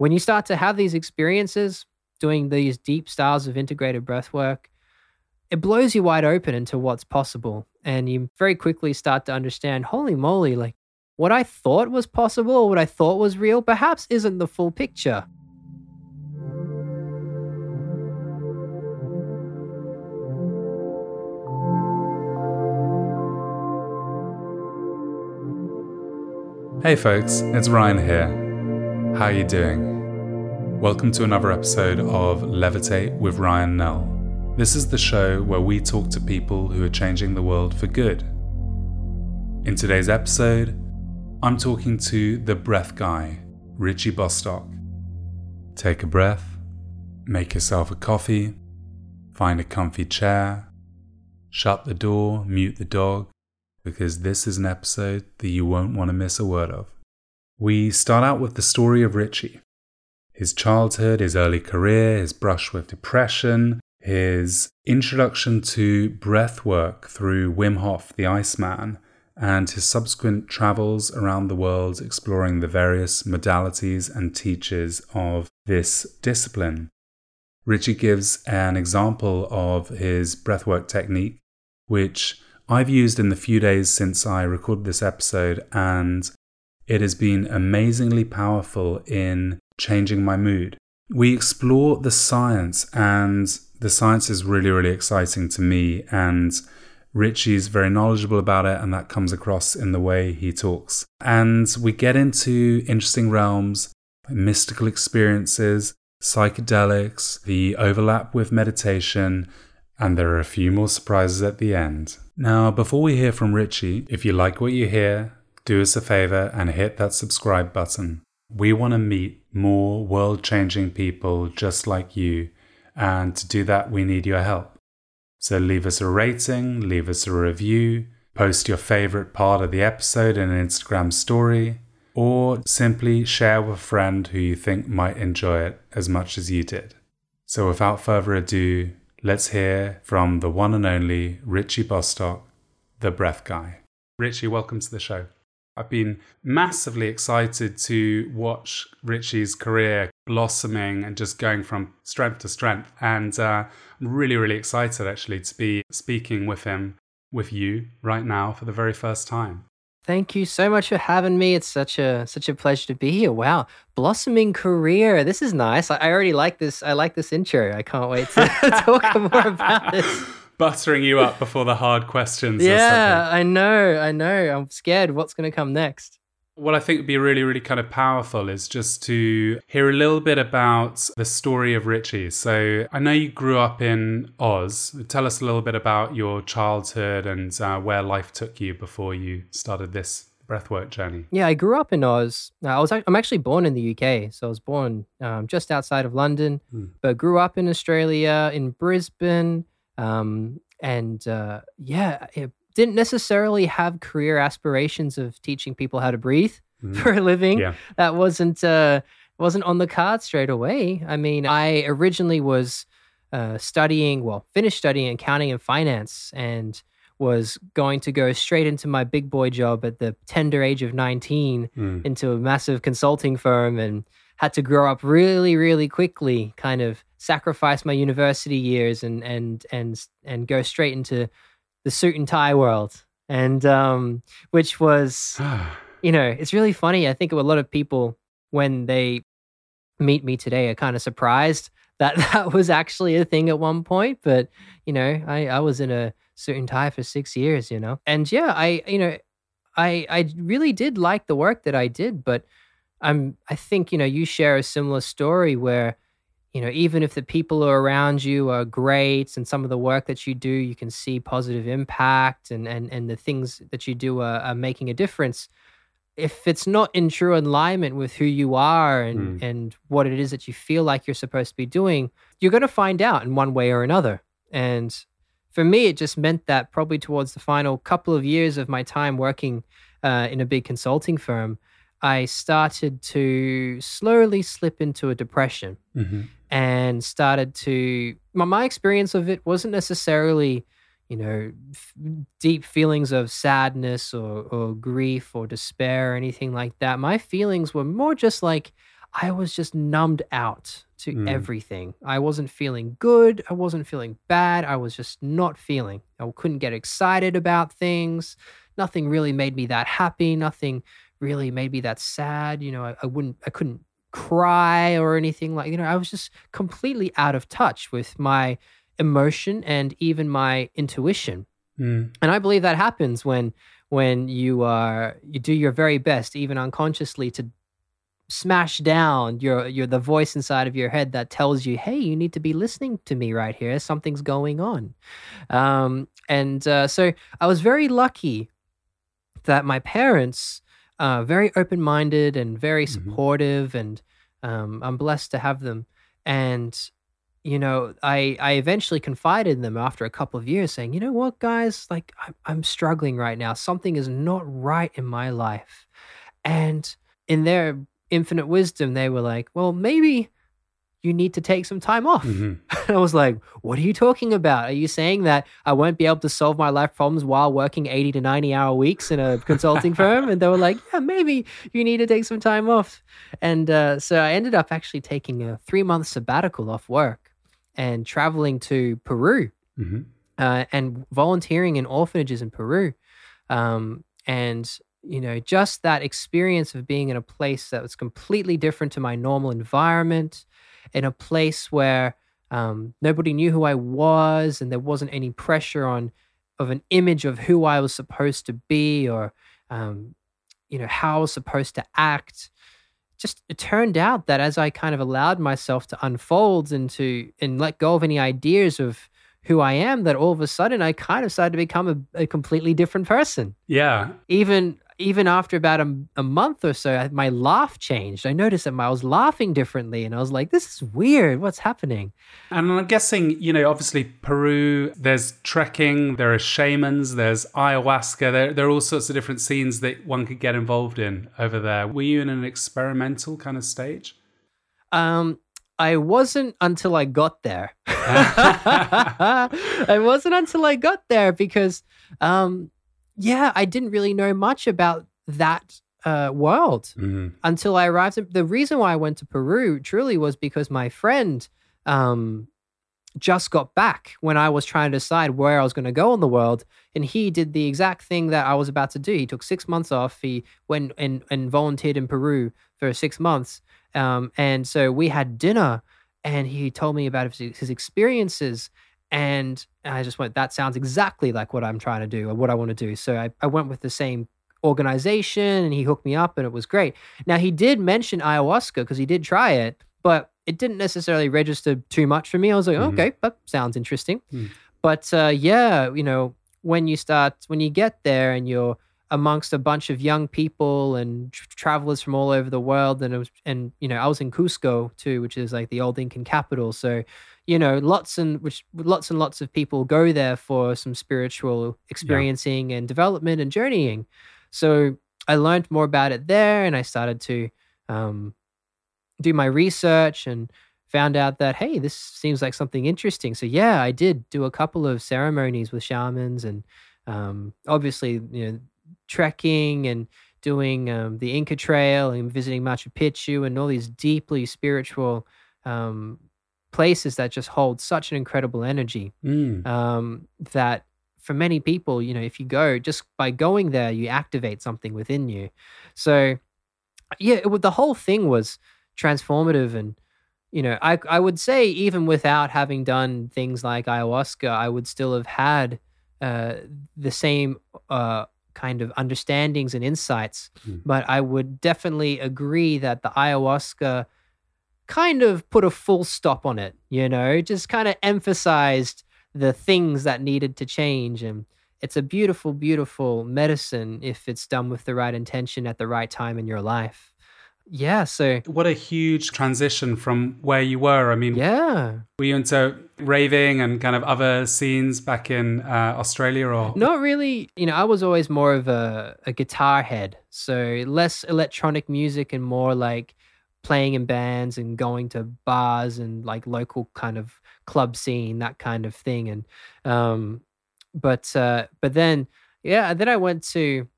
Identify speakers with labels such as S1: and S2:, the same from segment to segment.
S1: when you start to have these experiences doing these deep styles of integrated breath work, it blows you wide open into what's possible. And you very quickly start to understand holy moly, like what I thought was possible or what I thought was real perhaps isn't the full picture.
S2: Hey folks, it's Ryan here. How are you doing? Welcome to another episode of Levitate with Ryan Nell. This is the show where we talk to people who are changing the world for good. In today's episode, I'm talking to the breath guy, Richie Bostock. Take a breath, make yourself a coffee, find a comfy chair, shut the door, mute the dog, because this is an episode that you won't want to miss a word of. We start out with the story of Richie his childhood, his early career, his brush with depression, his introduction to breath work through Wim Hof, the Iceman, and his subsequent travels around the world exploring the various modalities and teachers of this discipline. Richie gives an example of his breathwork technique, which I've used in the few days since I recorded this episode, and it has been amazingly powerful in changing my mood. We explore the science, and the science is really, really exciting to me. And Richie's very knowledgeable about it, and that comes across in the way he talks. And we get into interesting realms, mystical experiences, psychedelics, the overlap with meditation, and there are a few more surprises at the end. Now, before we hear from Richie, if you like what you hear, do us a favor and hit that subscribe button. We want to meet more world changing people just like you, and to do that, we need your help. So leave us a rating, leave us a review, post your favorite part of the episode in an Instagram story, or simply share with a friend who you think might enjoy it as much as you did. So without further ado, let's hear from the one and only Richie Bostock, the breath guy. Richie, welcome to the show. I've been massively excited to watch Richie's career blossoming and just going from strength to strength. And uh, I'm really, really excited actually to be speaking with him, with you right now for the very first time.
S1: Thank you so much for having me. It's such a such a pleasure to be here. Wow, blossoming career. This is nice. I, already like this. I like this intro. I can't wait to talk more about this.
S2: Buttering you up before the hard questions.
S1: Yeah, I know. I know. I'm scared. What's going to come next?
S2: What I think would be really, really kind of powerful is just to hear a little bit about the story of Richie. So I know you grew up in Oz. Tell us a little bit about your childhood and uh, where life took you before you started this breathwork journey.
S1: Yeah, I grew up in Oz. Uh, I was I'm actually born in the UK, so I was born um, just outside of London, hmm. but grew up in Australia, in Brisbane, um, and uh, yeah, it, didn't necessarily have career aspirations of teaching people how to breathe mm. for a living. Yeah. That wasn't uh, wasn't on the card straight away. I mean, I originally was uh, studying, well, finished studying accounting and finance, and was going to go straight into my big boy job at the tender age of 19 mm. into a massive consulting firm and had to grow up really really quickly kind of sacrifice my university years and and and and go straight into the suit and tie world, and um, which was, you know, it's really funny. I think a lot of people when they meet me today are kind of surprised that that was actually a thing at one point. But you know, I I was in a suit and tie for six years, you know, and yeah, I you know, I I really did like the work that I did, but I'm I think you know you share a similar story where you know, even if the people around you are great and some of the work that you do, you can see positive impact and, and, and the things that you do are, are making a difference. If it's not in true alignment with who you are and, mm. and what it is that you feel like you're supposed to be doing, you're going to find out in one way or another. And for me, it just meant that probably towards the final couple of years of my time working uh, in a big consulting firm, I started to slowly slip into a depression. Mm-hmm and started to my, my experience of it wasn't necessarily you know f- deep feelings of sadness or, or grief or despair or anything like that my feelings were more just like I was just numbed out to mm. everything. I wasn't feeling good. I wasn't feeling bad. I was just not feeling. I couldn't get excited about things. Nothing really made me that happy. Nothing really made me that sad. You know, I, I wouldn't, I couldn't cry or anything like, you know, I was just completely out of touch with my emotion and even my intuition. Mm. And I believe that happens when when you are you do your very best even unconsciously to smash down your your the voice inside of your head that tells you hey you need to be listening to me right here something's going on um, and uh, so i was very lucky that my parents uh, very open-minded and very mm-hmm. supportive and um, i'm blessed to have them. And you know i i eventually confided in them after a couple of years saying you know what guys? Like i'm, I'm struggling right now. Something is not right in my life. And in their infinite wisdom, they were like, well, maybe you need to take some time off. Mm-hmm. I was like, what are you talking about? Are you saying that I won't be able to solve my life problems while working 80 to 90 hour weeks in a consulting firm? And they were like, yeah, maybe you need to take some time off. And uh, so I ended up actually taking a three month sabbatical off work and traveling to Peru mm-hmm. uh, and volunteering in orphanages in Peru. Um, and you know, just that experience of being in a place that was completely different to my normal environment, in a place where um, nobody knew who I was, and there wasn't any pressure on of an image of who I was supposed to be or um, you know how I was supposed to act. Just it turned out that as I kind of allowed myself to unfold and to and let go of any ideas of who I am, that all of a sudden I kind of started to become a, a completely different person.
S2: Yeah.
S1: Even even after about a, a month or so, my laugh changed. I noticed that I was laughing differently, and I was like, "This is weird. What's happening?"
S2: And I'm guessing, you know, obviously Peru. There's trekking, there are shamans, there's ayahuasca. There, there are all sorts of different scenes that one could get involved in over there. Were you in an experimental kind of stage?
S1: Um, I wasn't until I got there. I wasn't until I got there because um, yeah, I didn't really know much about that uh, world mm-hmm. until I arrived. The reason why I went to Peru truly was because my friend um, just got back when I was trying to decide where I was going to go in the world. And he did the exact thing that I was about to do. He took six months off. He went and, and volunteered in Peru for six months. Um, and so we had dinner and he told me about his, his experiences and I just went, that sounds exactly like what I'm trying to do or what I want to do. So I, I went with the same organization and he hooked me up and it was great. Now, he did mention ayahuasca because he did try it, but it didn't necessarily register too much for me. I was like, mm-hmm. okay, that sounds interesting. Mm. But uh, yeah, you know, when you start, when you get there and you're amongst a bunch of young people and tra- travelers from all over the world, and it was, and you know, I was in Cusco too, which is like the old Incan capital. So you know, lots and which lots and lots of people go there for some spiritual experiencing yeah. and development and journeying. So I learned more about it there, and I started to um, do my research and found out that hey, this seems like something interesting. So yeah, I did do a couple of ceremonies with shamans, and um, obviously, you know, trekking and doing um, the Inca Trail and visiting Machu Picchu and all these deeply spiritual um, places that just hold such an incredible energy mm. um, that for many people, you know, if you go just by going there, you activate something within you. So, yeah, it, the whole thing was transformative. And, you know, I, I would say, even without having done things like ayahuasca, I would still have had uh, the same uh, kind of understandings and insights. Mm. But I would definitely agree that the ayahuasca kind of put a full stop on it, you know, just kind of emphasized the things that needed to change. And it's a beautiful, beautiful medicine if it's done with the right intention at the right time in your life. Yeah, so
S2: what a huge transition from where you were. I mean,
S1: yeah,
S2: were you into raving and kind of other scenes back in uh, Australia, or
S1: not really? You know, I was always more of a, a guitar head, so less electronic music and more like playing in bands and going to bars and like local kind of club scene, that kind of thing. And um, but uh, but then yeah, then I went to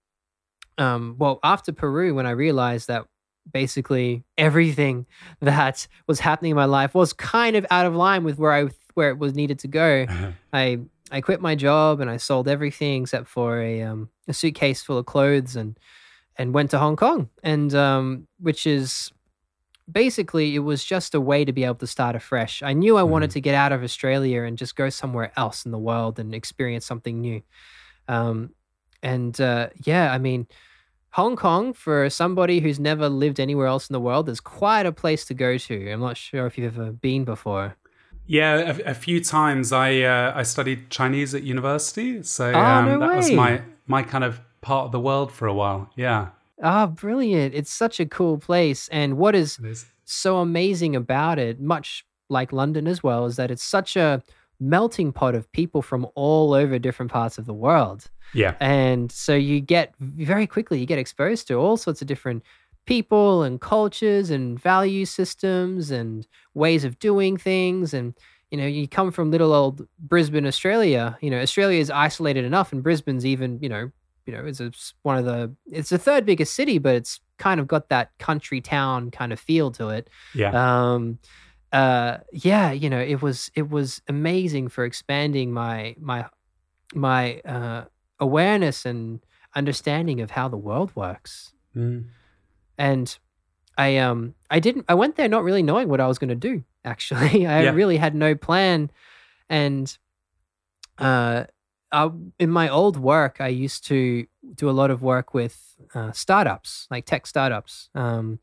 S1: um, well after Peru when I realized that basically everything that was happening in my life was kind of out of line with where I where it was needed to go. I I quit my job and I sold everything except for a um, a suitcase full of clothes and and went to Hong Kong and um, which is basically it was just a way to be able to start afresh. I knew I wanted
S2: Mhm.
S1: to get out of Australia and just go somewhere else in the world and experience something new. Um, and uh, yeah, I mean, Hong Kong for somebody who's never lived anywhere else in the world is quite a place to go to. I'm not sure if you've ever been before.
S2: Yeah, a, a few times I uh, I studied Chinese at university, so
S1: Ah,
S2: um,
S1: no
S2: that was my my kind of part of the world for a while. Yeah,
S1: Ah, brilliant! It's such a cool place, and what is
S2: is.
S1: so amazing about it, much like London as well, is that it's such a melting pot of people from all over different parts of the world.
S2: Yeah,
S1: And so you get very quickly, you get exposed to all sorts of different people and cultures and value systems and ways of doing things. And, you know, you come from little old Brisbane, Australia. You know, Australia is isolated enough, and Brisbane's even, you know, you know, it's a, one of the, it's the third biggest city, but it's kind of got that country town kind of feel to it.
S2: Yeah,
S1: um uh yeah you know it was it was amazing for expanding my my my uh awareness and understanding of how the world works.
S2: Mm.
S1: and i um i didn't i went there not really knowing what i was going to do actually. I
S2: Yeah.
S1: really had no plan. And uh I, in my old work i used to do a lot of work with uh, startups like tech startups. Um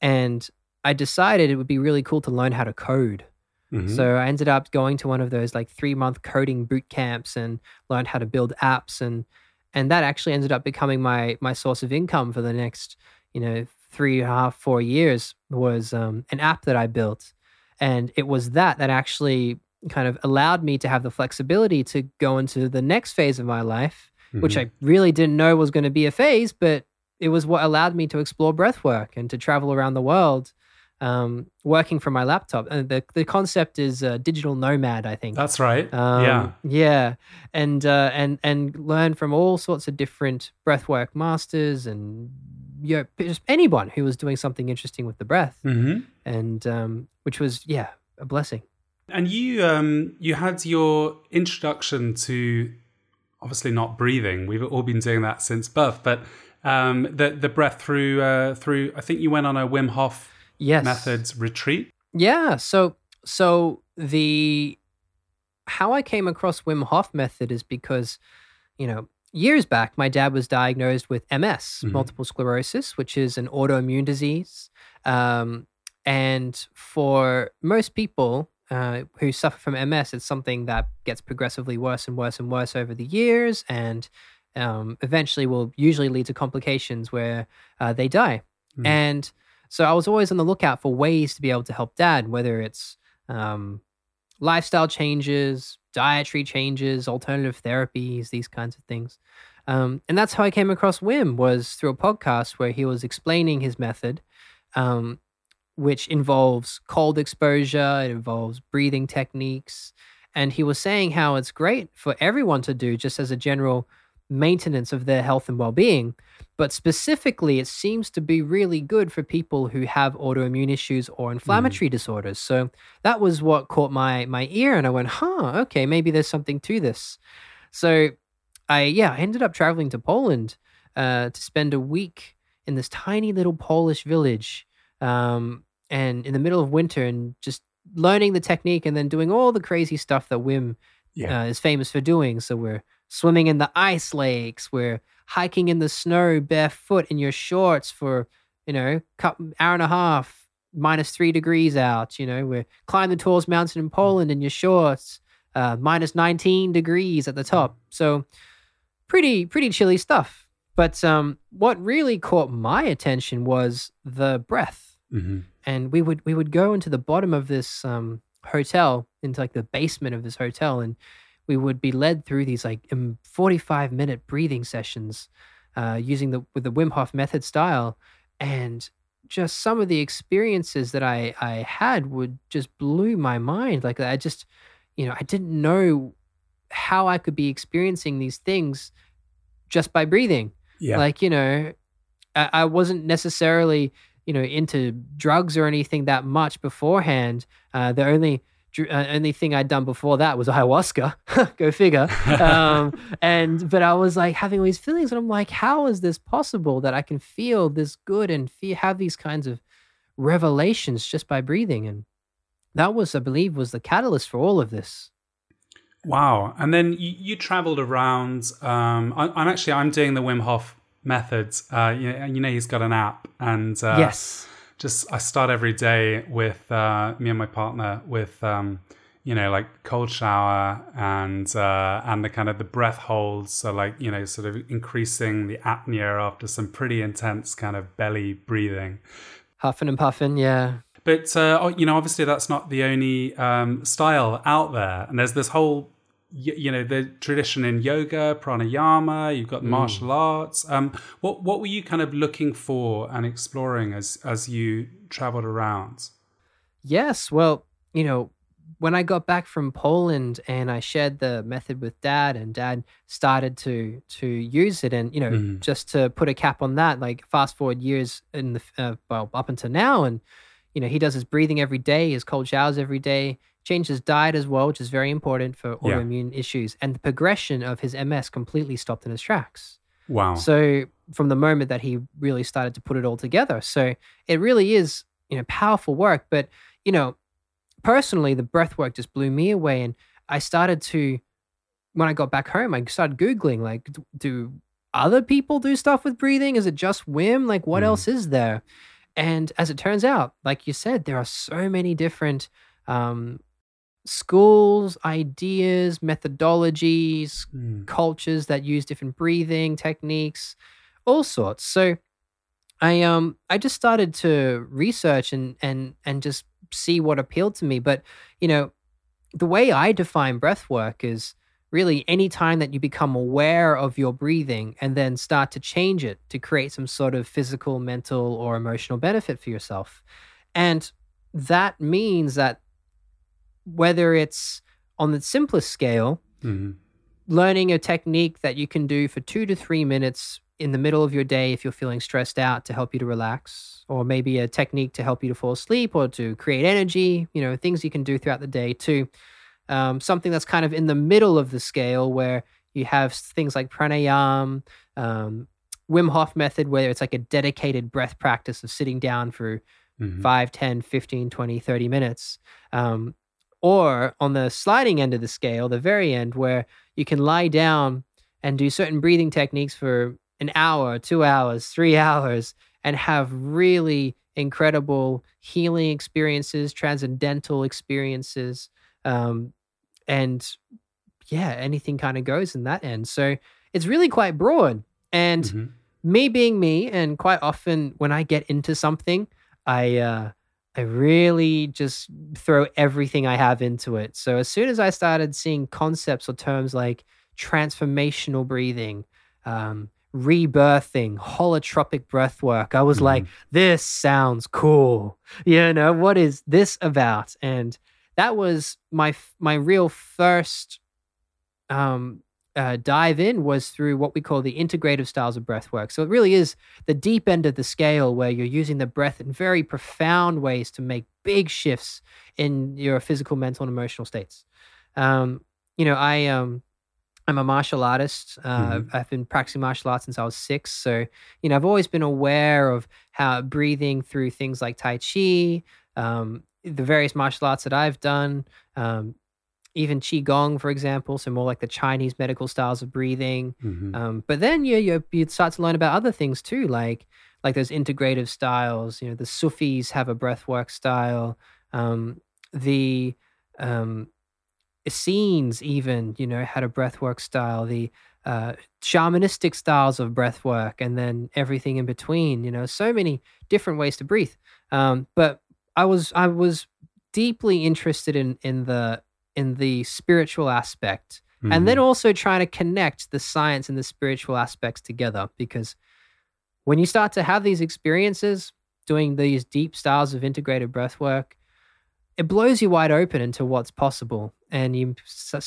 S1: and i decided it would be really cool to learn how to code.
S2: Mhm.
S1: so I ended up going to one of those like three month coding boot camps and learned how to build apps. And and that actually ended up becoming my my source of income for the next you know three and a half four years was um, an app that I built. And it was that that actually kind of allowed me to have the flexibility to go into the next phase of my life which
S2: Mhm.
S1: I really didn't know was going to be a phase but it was what allowed me to explore breath work and to travel around the world um, working from my laptop. And the the concept is uh, digital nomad, I think.
S2: that's right.
S1: Um,
S2: yeah,
S1: yeah, and uh, and and learn from all sorts of different breathwork masters and you know, just anyone who was doing something interesting with the breath,
S2: hmm
S1: and um, which was yeah a blessing.
S2: And you um you had your introduction to obviously not breathing. We've all been doing that since birth, but um the the breath through uh through I think you went on a Wim Hof
S1: Yes,
S2: methods retreat.
S1: Yeah. So so the how I came across Wim Hof method is because, you know, years back my dad was diagnosed with MS,
S2: Mhm.
S1: multiple sclerosis, which is an autoimmune disease. Um, and for most people uh, who suffer from MS, it's something that gets progressively worse and worse and worse over the years, and um, eventually will usually lead to complications where uh, they die.
S2: Mm.
S1: And so I was always on the lookout for ways to be able to help dad, whether it's um, lifestyle changes, dietary changes, alternative therapies, these kinds of things. Um, and that's how I came across Wim was through a podcast where he was explaining his method, um, which involves cold exposure, it involves breathing techniques, and he was saying how it's great for everyone to do just as a general maintenance of their health and well-being but specifically it seems to be really good for people who have autoimmune issues or inflammatory disorders. So that was what caught my my ear and i went huh okay maybe there's something to this. So i yeah i ended up traveling to poland uh, to spend a week in this tiny little polish village um, and in the middle of winter and just learning the technique and then doing all the crazy stuff that wim
S2: Yeah.
S1: uh, is famous for doing. So we're swimming in the ice lakes, we're hiking in the snow barefoot in your shorts for you know couple hour and a half, minus three degrees out. You know we're climbing the tallest mountain in Poland in your shorts, uh, minus nineteen degrees at the top. So pretty pretty chilly stuff. But um, what really caught my attention was the breath
S2: hmm
S1: and we would we would go into the bottom of this um, hotel into like the basement of this hotel and we would be led through these like um, 45 minute breathing sessions uh, using the with the Wim Hof method style. And just some of the experiences that I I had would just blew my mind. Like I just you know I didn't know how I could be experiencing these things just by breathing.
S2: Yeah.
S1: like you know I, I wasn't necessarily you know into drugs or anything that much beforehand. Uh, the only uh, only thing I'd done before that was ayahuasca. Go figure. Um, and but I was like having all these feelings, and I'm like, how is this possible that I can feel this good and feel, have these kinds of revelations just by breathing? And that was, I believe, was the catalyst for all of this.
S2: Wow! And then you, you traveled around. Um, I, am actually I'm doing the Wim Hof methods. Uh, you, you know, he's got an app, and uh,
S1: yes.
S2: just I start every day with uh, me and my partner with um, you know like cold shower and uh, and the kind of the breath holds. So like you know sort of increasing the apnea after some pretty intense kind of belly breathing.
S1: Huffing and puffing yeah.
S2: But uh, oh, you know obviously that's not the only um, style out there. And there's this whole you know the tradition in yoga pranayama you've got mm. martial arts um, what what were you kind of looking for and exploring as as you traveled around
S1: yes well you know when i got back from poland and i shared the method with dad and dad started to to use it and you know mm. just to put a cap on that like fast forward years in the uh, well up until now and you know he does his breathing every day his cold showers every day changed his diet as well, which is very important for autoimmune yeah. issues. And the progression of his MS completely stopped in his tracks.
S2: Wow.
S1: So from the moment that he really started to put it all together. So it really is, you know, powerful work. But, you know, personally, the breath work just blew me away. And I started to, when I got back home, I started Googling, like, do other people do stuff with breathing? Is it just Wim? Like, what mm. else is there? And as it turns out, like you said, there are so many different um, schools, ideas, methodologies, mm. cultures that use different breathing techniques, all sorts. So I um I just started to research and and and just see what appealed to me. But you know, the way I define breath work is really any time that you become aware of your breathing and then start to change it to create some sort of physical, mental, or emotional benefit for yourself. And that means that whether it's on the simplest scale, mm-hmm. learning a technique that you can do for two to three minutes in the middle of your day if you're feeling stressed out to help you to relax, or maybe a technique to help you to fall asleep or to create energy, you know, things you can do throughout the day to um, something that's kind of in the middle of the scale where you have things like pranayam, um, Wim Hof method, where it's like a dedicated breath practice of sitting down for mm-hmm. 5, 10, 15, 20, 30 minutes. Um, or on the sliding end of the scale, the very end, where you can lie down and do certain breathing techniques for an hour, two hours, three hours, and have really incredible healing experiences, transcendental experiences. Um, and yeah, anything kind of goes in that end. So it's really quite broad. And mm-hmm. me being me, and quite often when I get into something, I, uh, I really just throw everything I have into it. So as soon as I started seeing concepts or terms like transformational breathing, um, rebirthing, holotropic breath work, I was mm-hmm. like, this sounds cool. You know, what is this about? And that was my my real first um, uh, dive in was through what we call the integrative styles of breath work. So it really is the deep end of the scale where you're using the breath in very profound ways to make big shifts in your physical, mental, and emotional states. Um, you know, I um, I'm a martial artist. Uh, mm-hmm. I've been practicing martial arts since I was six. So, you know, I've always been aware of how breathing through things like Tai Chi, um, the various martial arts that I've done, um, even qigong, for example, so more like the Chinese medical styles of breathing. Mm-hmm. Um, but then you you you start to learn about other things too, like like those integrative styles. You know, the Sufis have a breathwork style. Um, the um, Essenes even you know had a breathwork style. The uh, shamanistic styles of breathwork, and then everything in between. You know, so many different ways to breathe. Um, but I was I was deeply interested in in the in the spiritual aspect mm-hmm. and then mm-hmm. also trying to connect the science and the spiritual aspects together because when you start to have these experiences doing these deep styles of integrated breath work it blows you wide open into what's possible and you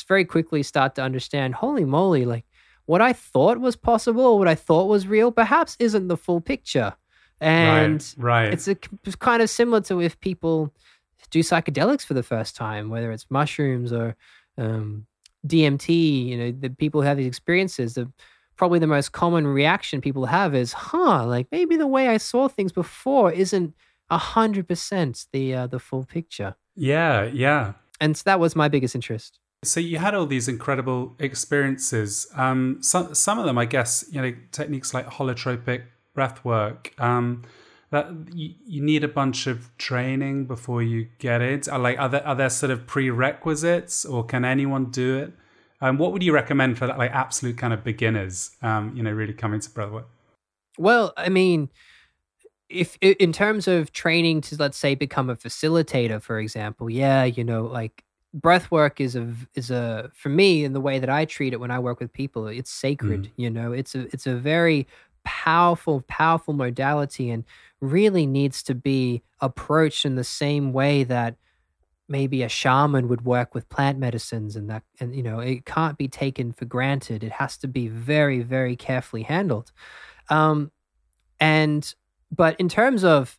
S1: very quickly start to understand holy moly like what i thought was possible or what i thought was real perhaps isn't the full picture And
S2: right, right.
S1: it's a, it's kind of similar to if people do psychedelics for the first time, whether it's mushrooms or um, DMT. You know, the people who have these experiences, the probably the most common reaction people have is, "Huh, like maybe the way I saw things before isn't a hundred percent the uh, the full picture."
S2: Yeah, yeah.
S1: And so that was my biggest interest.
S2: So you had all these incredible experiences. Um, some some of them, I guess, you know, techniques like holotropic breath work. Um, that you, you need a bunch of training before you get it. Are like are there are there sort of prerequisites, or can anyone do it? Um, what would you recommend for that, like absolute kind of beginners? Um, you know, really coming to breathwork.
S1: Well, I mean, if in terms of training to let's say become a facilitator, for example, yeah, you know, like breath work is a is a for me in the way that I treat it when I work with people, it's sacred. Mm. You know, it's a it's a very powerful, powerful modality and really needs to be approached in the same way that maybe a shaman would work with plant medicines and that and you know it can't be taken for granted it has to be very very carefully handled um and but in terms of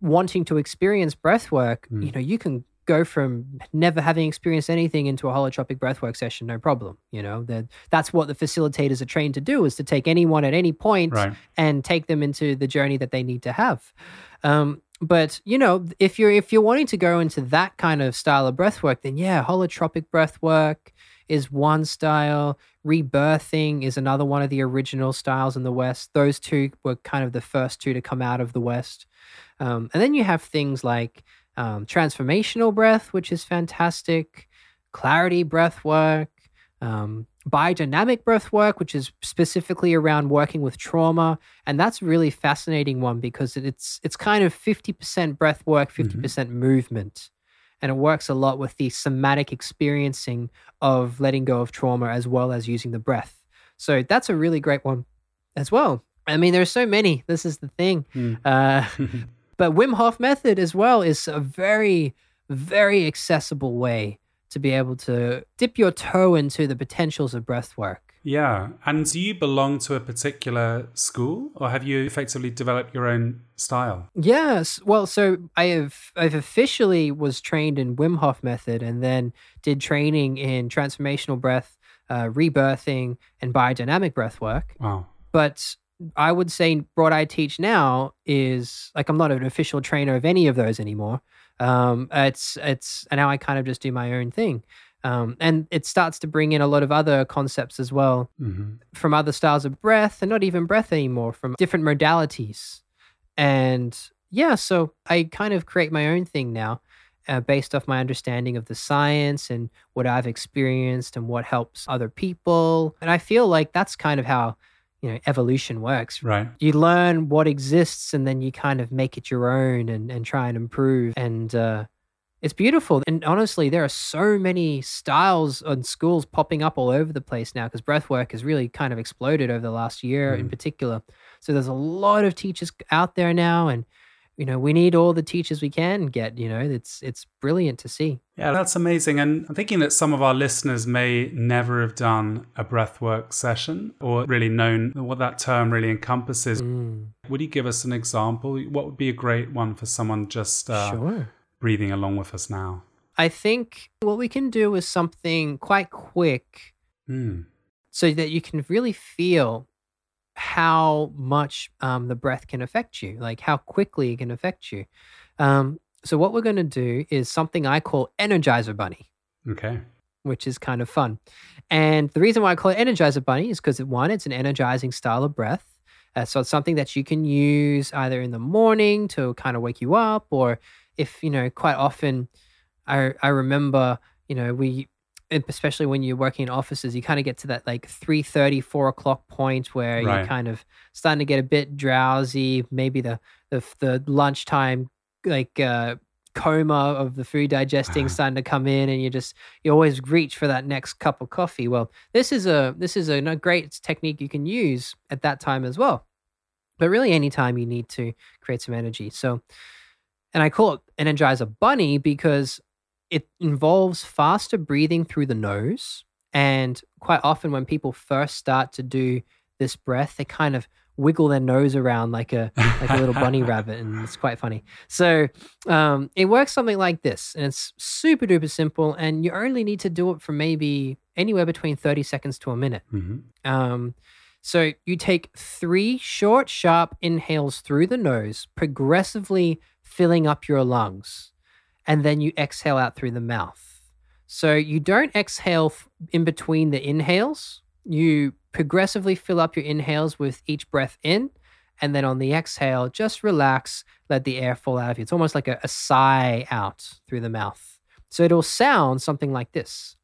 S1: wanting to experience breath work mm. you know you can go from never having experienced anything into a holotropic breathwork session, no problem. You know, that that's what the facilitators are trained to do is to take anyone at any point right. and take them into the journey that they need to have. Um, but you know, if you're if you're wanting to go into that kind of style of breathwork, then yeah, holotropic breathwork is one style. Rebirthing is another one of the original styles in the West. Those two were kind of the first two to come out of the West. Um, and then you have things like um, transformational breath, which is fantastic, clarity breath work, um, biodynamic breath work, which is specifically around working with trauma, and that's really fascinating one because it's it's kind of fifty percent breath work, 50 mm-hmm. percent mm-hmm. movement, and it works a lot with the somatic experiencing of letting go of trauma as well as using the breath. So that's a really great one as well. I mean, there's so many. This is the thing. Mm. Uh, But Wim Hof method as well is a very, very accessible way to be able to dip your toe into the potentials of breath work.
S2: Yeah. And do you belong to a particular school or have you effectively developed your own style?
S1: Yes. Well, so I have I've officially was trained in Wim Hof method and then did training in transformational breath, uh, rebirthing and biodynamic breath work.
S2: Wow.
S1: But I would say what I teach now is like I'm not an official trainer of any of those anymore. Um, it's it's and now I kind of just do my own thing. Um, and it starts to bring in a lot of other concepts as well mm-hmm. from other styles of breath and not even breath anymore from different modalities. And yeah, so I kind of create my own thing now uh, based off my understanding of the science and what I've experienced and what helps other people. And I feel like that's kind of how you know evolution works.
S2: Right.
S1: You learn what exists and then you kind of make it your own and, and try and improve. And uh, it's beautiful. And honestly there are so many styles and schools popping up all over the place now because breathwork has really kind of exploded over the last year mm. in particular. So there's a lot of teachers out there now and you know we need all the teachers we can get you know it's it's brilliant to see
S2: yeah that's amazing and i'm thinking that some of our listeners may never have done a breathwork session or really known what that term really encompasses mm. would you give us an example what would be a great one for someone just uh,
S1: sure.
S2: breathing along with us now
S1: i think what we can do is something quite quick
S2: mm.
S1: so that you can really feel how much um, the breath can affect you, like how quickly it can affect you. Um, so, what we're going to do is something I call Energizer Bunny.
S2: Okay.
S1: Which is kind of fun. And the reason why I call it Energizer Bunny is because, one, it's an energizing style of breath. Uh, so, it's something that you can use either in the morning to kind of wake you up, or if, you know, quite often I, I remember, you know, we especially when you're working in offices, you kind of get to that like 3 30, 4 o'clock point where right. you're kind of starting to get a bit drowsy. Maybe the the, the lunchtime like uh, coma of the food digesting starting to come in, and you just you always reach for that next cup of coffee. Well, this is a this is a, a great technique you can use at that time as well. But really, anytime you need to create some energy. So, and I call it Energizer Bunny because it involves faster breathing through the nose. And quite often, when people first start to do this breath, they kind of wiggle their nose around like a like a little bunny rabbit, and it's quite funny. So um, it works something like this, and it's super duper simple, and you only need to do it for maybe anywhere between thirty seconds to a minute.
S2: Mm-hmm.
S1: Um, so you take three short, sharp inhales through the nose, progressively filling up your lungs, and then you exhale out through the mouth. So you don't exhale in between the inhales. You progressively fill up your inhales with each breath in. And then on the exhale, just relax, let the air fall out of you. It's almost like a, a sigh out through the mouth. So it'll sound something like this.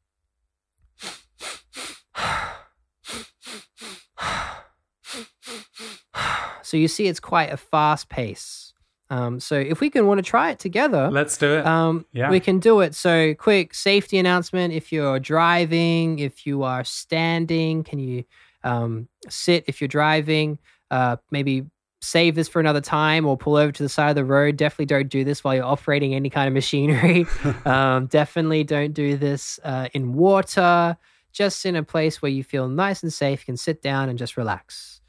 S1: So you see, it's quite a fast pace. Um, so if we can want to try it together,
S2: let's do it.
S1: Um,
S2: yeah,
S1: we can do it. So quick safety announcement: if you're driving, if you are standing, can you um, sit? If you're driving, uh, maybe save this for another time or pull over to the side of the road. Definitely don't do this while you're operating any kind of machinery. um, definitely don't do this uh, in water. Just in a place where you feel nice and safe, you can sit down and just relax.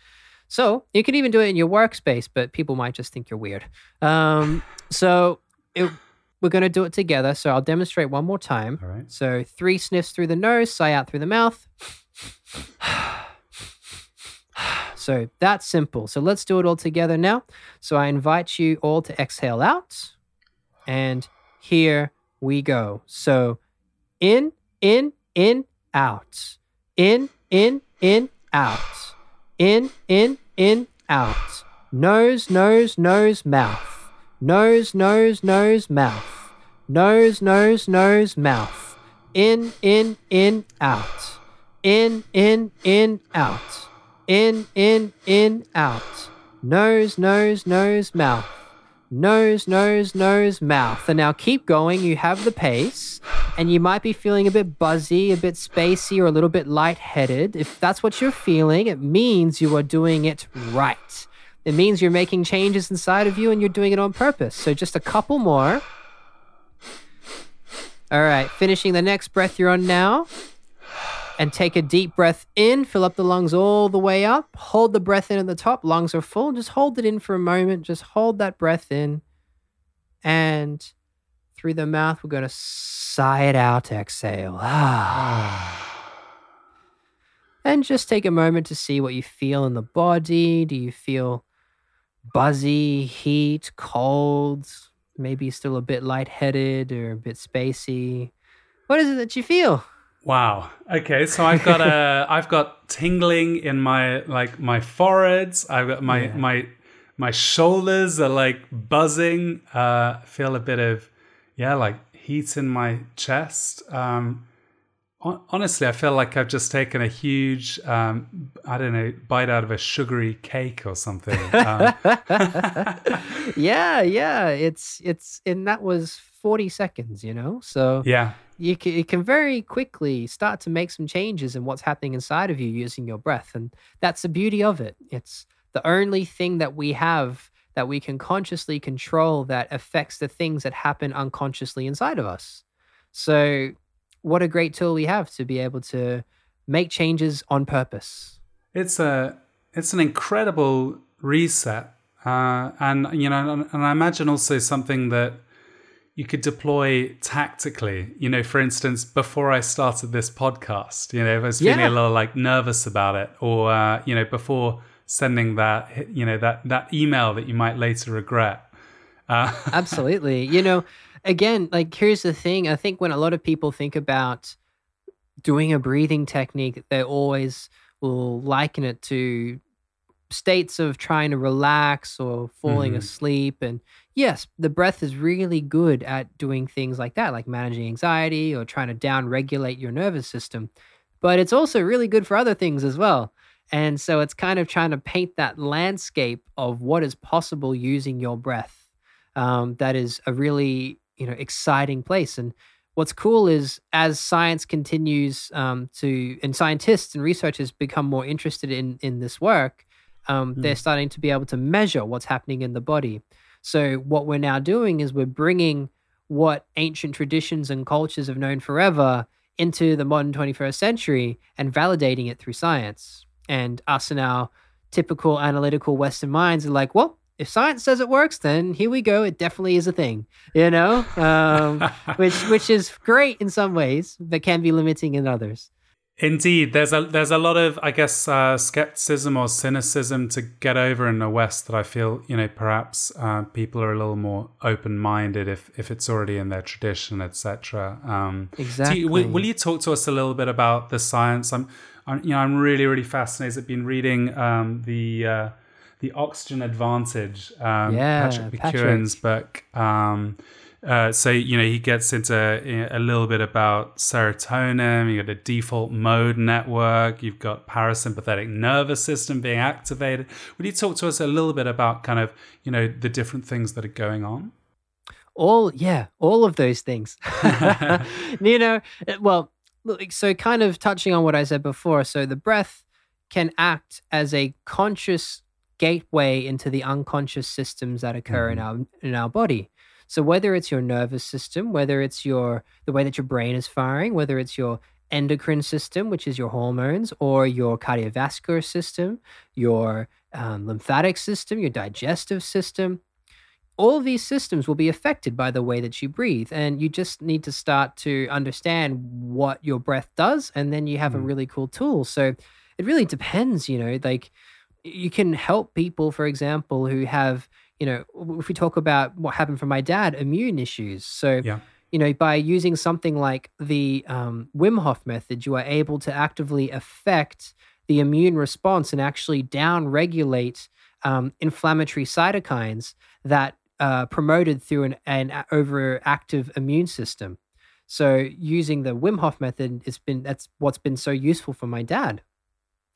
S1: So you can even do it in your workspace, but people might just think you're weird. Um, so it, we're going to do it together. So I'll demonstrate one more time.
S2: All right.
S1: So three sniffs through the nose, sigh out through the mouth. so that's simple. So let's do it all together now. So I invite you all to exhale out. And here we go. So in, in, in, out. In, in, in, out. In, in, in, out. Nose, nose, nose, mouth. Nose, nose, nose, mouth. Nose, nose, nose, mouth. In, in, in, out. In, in, in, out. In, in, in, out. Nose, nose, nose, mouth nose, nose, nose, mouth. And now keep going. You have the pace, and you might be feeling a bit buzzy, a bit spacey, or a little bit lightheaded. If that's what you're feeling, it means you are doing it right. It means you're making changes inside of you and you're doing it on purpose. So just a couple more. All right, finishing the next breath you're on now and take a deep breath in. Fill up the lungs all the way up. Hold the breath in at the top. Lungs are full. Just hold it in for a moment. Just hold that breath in. And through the mouth, we're going to sigh it out. Exhale. and just take a moment to see what you feel in the body. Do you feel buzzy, heat, cold? Maybe still a bit lightheaded or a bit spacey. What is it that you feel?
S2: Wow. Okay, so I've got a I've got tingling in my like my foreheads. I've got my yeah. my my shoulders are like buzzing. Uh feel a bit of yeah, like heat in my chest. Um honestly, I feel like I've just taken a huge, um, I don't know, bite out of a sugary cake or something. Um.
S1: yeah, yeah, it's it's and that was forty seconds, you know. So
S2: yeah,
S1: you can, can very quickly start to make some changes in what's happening inside of you using your breath. And that's the beauty of it. It's the only thing that we have that we can consciously control that affects the things that happen unconsciously inside of us. So, what a great tool we have to be able to make changes on purpose.
S2: It's a it's an incredible reset, uh, and you know, and I imagine also something that you could deploy tactically. You know, for instance, before I started this podcast, you know, if I was feeling yeah. a little like nervous about it, or uh, you know, before sending that, you know, that that email that you might later regret.
S1: Uh, Absolutely. You know, again, like here's the thing. I think when a lot of people think about doing a breathing technique, they always will liken it to states of trying to relax or falling mm-hmm. asleep and yes, the breath is really good at doing things like that, like managing anxiety or trying to down regulate your nervous system. But it's also really good for other things as well. And so it's kind of trying to paint that landscape of what is possible using your breath. Um, that is a really you know exciting place. And what's cool is as science continues um, to and scientists and researchers become more interested in in this work, um, mm. they're starting to be able to measure what's happening in the body. So, what we're now doing is we're bringing what ancient traditions and cultures have known forever into the modern 21st century and validating it through science. And us and our typical analytical Western minds are like, well, if science says it works, then here we go. It definitely is a thing, you know, um, which which is great in some ways, but can be limiting in others.
S2: Indeed, there's a there's a lot of I guess uh, skepticism or cynicism to get over in the West that I feel you know perhaps uh, people are a little more open minded if if it's already in their tradition, etc. Um,
S1: exactly.
S2: You, will, will, you talk to us a little bit about the science? I'm, I'm you know I'm really really fascinated. I've been reading um, the uh, the Oxygen Advantage, um,
S1: yeah,
S2: Patrick McKeown's book. Um, uh, so you know he gets into a little bit about serotonin. You got a default mode network. You've got parasympathetic nervous system being activated. Would you talk to us a little bit about kind of you know the different things that are going on?
S1: All yeah, all of those things. you know, well, so kind of touching on what I said before. So the breath can act as a conscious gateway into the unconscious systems that occur mm-hmm. in our in our body. So whether it's your nervous system, whether it's your the way that your brain is firing, whether it's your endocrine system, which is your hormones, or your cardiovascular system, your um, lymphatic system, your digestive system, all these systems will be affected by the way that you breathe. And you just need to start to understand what your breath does, and then you have mm. a really cool tool. So it really depends, you know, like you can help people, for example, who have, you know, if we talk about what happened for my dad, immune issues. So, yeah. you know, by using something like the um, Wim Hof method, you are able to actively affect the immune response and actually down regulate um, inflammatory cytokines that uh, promoted through an, an overactive immune system. So using the Wim Hof method, it's been that's what's been so useful for my dad.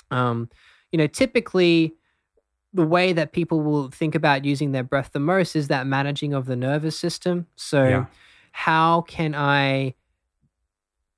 S1: Um, you know, typically the way that people will think about using their breath the most is that managing of the nervous system. So, yeah. how can I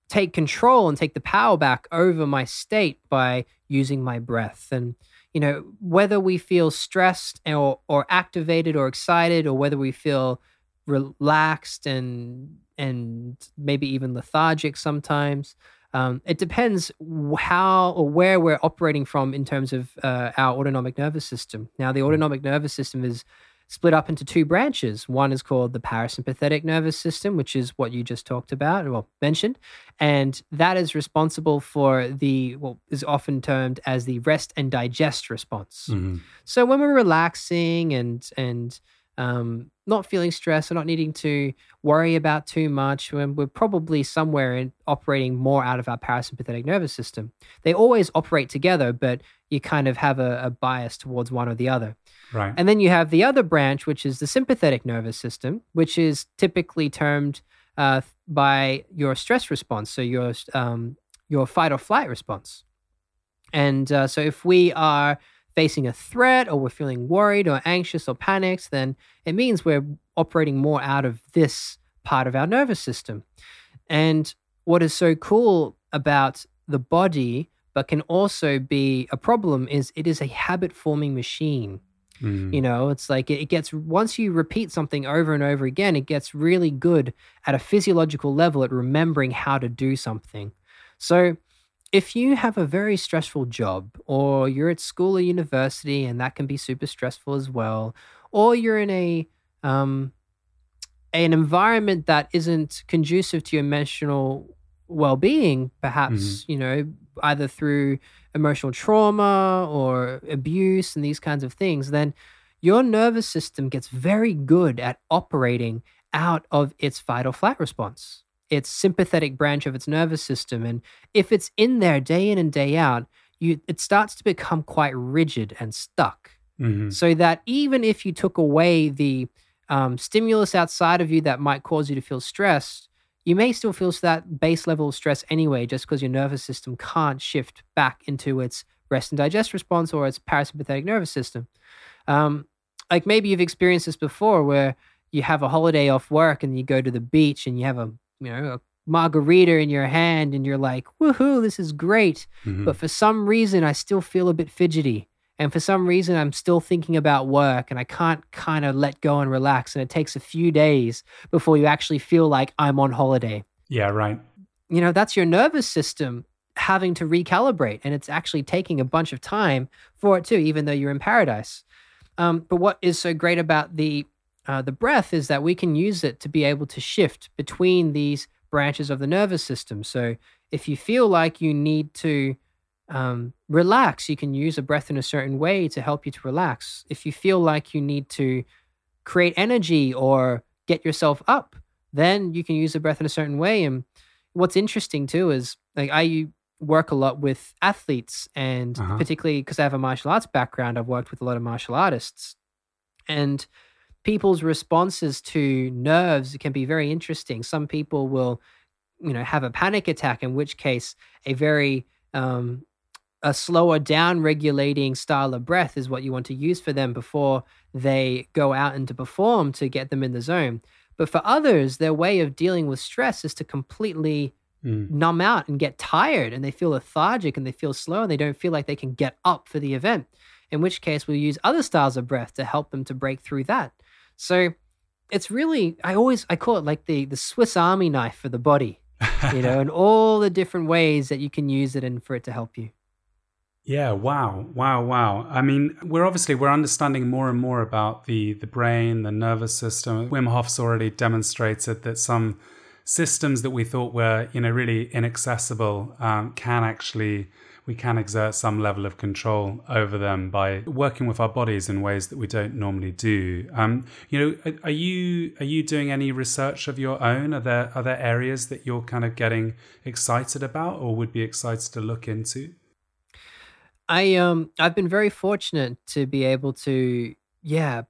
S1: take control and take the power back over my state by using my breath? And, you know, whether we feel stressed or, or activated or excited, or whether we feel relaxed and and maybe even lethargic sometimes um, it depends how or where we're operating from in terms of uh, our autonomic nervous system. Now, the hmm. autonomic nervous system is split up into two branches. One is called the parasympathetic nervous system, which is what you just talked about, well, mentioned. And that is responsible for the, what is often termed as the rest and digest response. Mm-hmm. So when we're relaxing and, and, um, not feeling stressed or not needing to worry about too much when we're probably somewhere in operating more out of our parasympathetic nervous system. They always operate together, but you kind of have a, a bias towards one or the other.
S2: Right.
S1: And then you have the other branch, which is the sympathetic nervous system, which is typically termed uh, by your stress response, so your um, your fight or flight response. And uh, so if we are facing a threat or we're feeling worried or anxious or panicked, then it means we're operating more out of this part of our nervous system. And what is so cool about the body, but can also be a problem, is it is a habit forming machine. Mm. You know, it's like it gets once you repeat something over and over again, it gets really good at a physiological level at remembering how to do something. So, if you have a very stressful job, or you're at school or university, and that can be super stressful as well, or you're in a um, an environment that isn't conducive to your emotional well-being, perhaps mm-hmm. you know either through emotional trauma or abuse and these kinds of things, then your nervous system gets very good at operating out of its fight or flight response its sympathetic branch of its nervous system. And if it's in there day in and day out, you it starts to become quite rigid and stuck. Mm-hmm. So that even if you took away the um, stimulus outside of you that might cause you to feel stressed, you may still feel that base level of stress anyway, just because your nervous system can't shift back into its rest and digest response or its parasympathetic nervous system. Um, like maybe you've experienced this before where you have a holiday off work and you go to the beach and you have a you know, a margarita in your hand and you're like, woohoo, this is great. Mm-hmm. But for some reason, I still feel a bit fidgety. And for some reason, I'm still thinking about work and I can't kind of let go and relax. And it takes a few days before you actually feel like I'm on holiday.
S2: Yeah, right.
S1: You know, that's your nervous system having to recalibrate and it's actually taking a bunch of time for it too even though you're in paradise um, but what is so great about the uh, the breath is that we can use it to be able to shift between these branches of the nervous system so if you feel like you need to um, relax you can use a breath in a certain way to help you to relax if you feel like you need to create energy or get yourself up then you can use the breath in a certain way and what's interesting too is like i work a lot with athletes and uh-huh. particularly because I have a martial arts background, I've worked with a lot of martial artists. And people's responses to nerves can be very interesting. Some people will, you know, have a panic attack, in which case a very um, a slower down regulating style of breath is what you want to use for them before they go out and to perform to get them in the zone. But for others, their way of dealing with stress is to completely mm. numb out and get tired and they feel lethargic and they feel slow and they don't feel like they can get up for the event. In which case, we'll use other styles of breath to help them to break through that. So it's really, I always, I call it like the, the Swiss Army knife for the body, you know, and all the different ways that you can use it and for it to help you.
S2: Yeah, wow, wow, wow. I mean, we're obviously we're understanding more and more about the the brain, the nervous system. Wim Hof's already demonstrated that some systems that we thought were you know really inaccessible um, can actually we can exert some level of control over them by working with our bodies in ways that we don't normally do. Um, you know, are you are you doing any research of your own? Are there are there areas that you're kind of getting excited about or would be excited to look into?
S1: I um I've been very fortunate to be able to yeah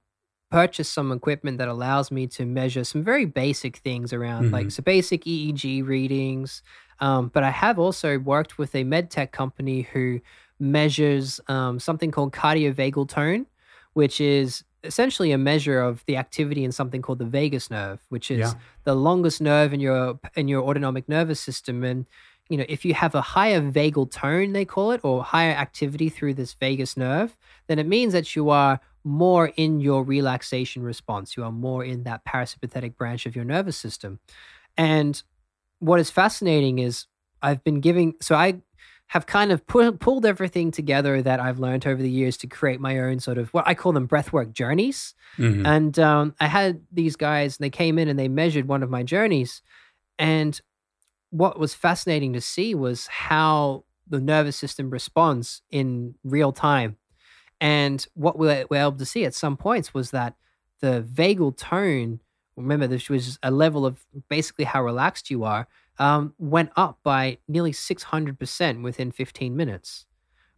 S1: purchase some equipment that allows me to measure some very basic things around mm-hmm. like so basic EEG readings. Um, but I have also worked with a med tech company who measures um, something called cardiovagal tone, which is essentially a measure of the activity in something called the vagus nerve, which is yeah. the longest nerve in your in your autonomic nervous system. And you know, if you have a higher vagal tone, they call it, or higher activity through this vagus nerve, then it means that you are more in your relaxation response. You are more in that parasympathetic branch of your nervous system. And what is fascinating is I've been giving, so I have kind of pu- pulled everything together that I've learned over the years to create my own sort of what I call them breathwork journeys. Mm-hmm. And um, I had these guys, and they came in and they measured one of my journeys. And what was fascinating to see was how the nervous system responds in real time and what we were able to see at some points was that the vagal tone, remember, this was a level of basically how relaxed you are, um, went up by nearly 600% within 15 minutes,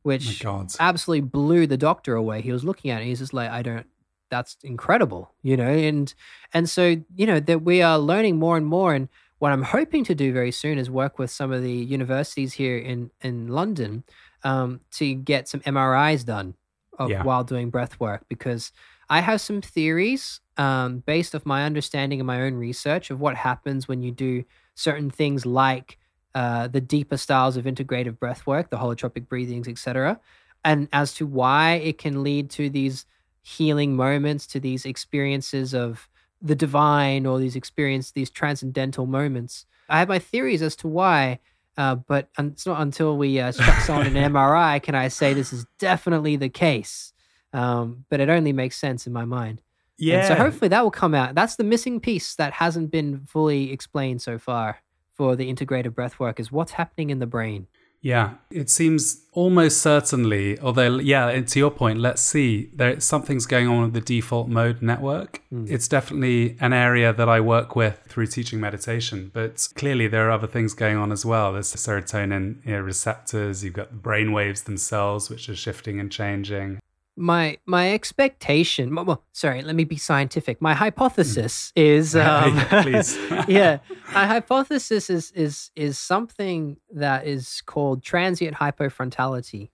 S1: which oh absolutely blew the doctor away. He was looking at it. He's just like, I don't, that's incredible, you know? And, and so, you know, that we are learning more and more. And what I'm hoping to do very soon is work with some of the universities here in, in London um, to get some MRIs done of yeah. while doing breath work because I have some theories um, based off my understanding and my own research of what happens when you do certain things like uh, the deeper styles of integrative breath work, the holotropic breathings, etc., and as to why it can lead to these healing moments, to these experiences of the divine or these experience, these transcendental moments. I have my theories as to why, uh, but it's not until we uh, struck someone an MRI can I say this is definitely the case. Um, but it only makes sense in my mind. Yeah. And so hopefully that will come out. That's the missing piece that hasn't been fully explained so far for the integrative breath work is what's happening in the brain.
S2: Yeah, it seems almost certainly, although, yeah, to your point, let's see, there something's going on with the default mode network. Mm. It's definitely an area that I work with through teaching meditation, but clearly there are other things going on as well. There's serotonin you know, receptors, you've got the brain waves themselves, which are shifting and changing
S1: my my expectation well sorry let me be scientific my hypothesis mm. is um, please yeah my hypothesis is is is something that is called transient hypofrontality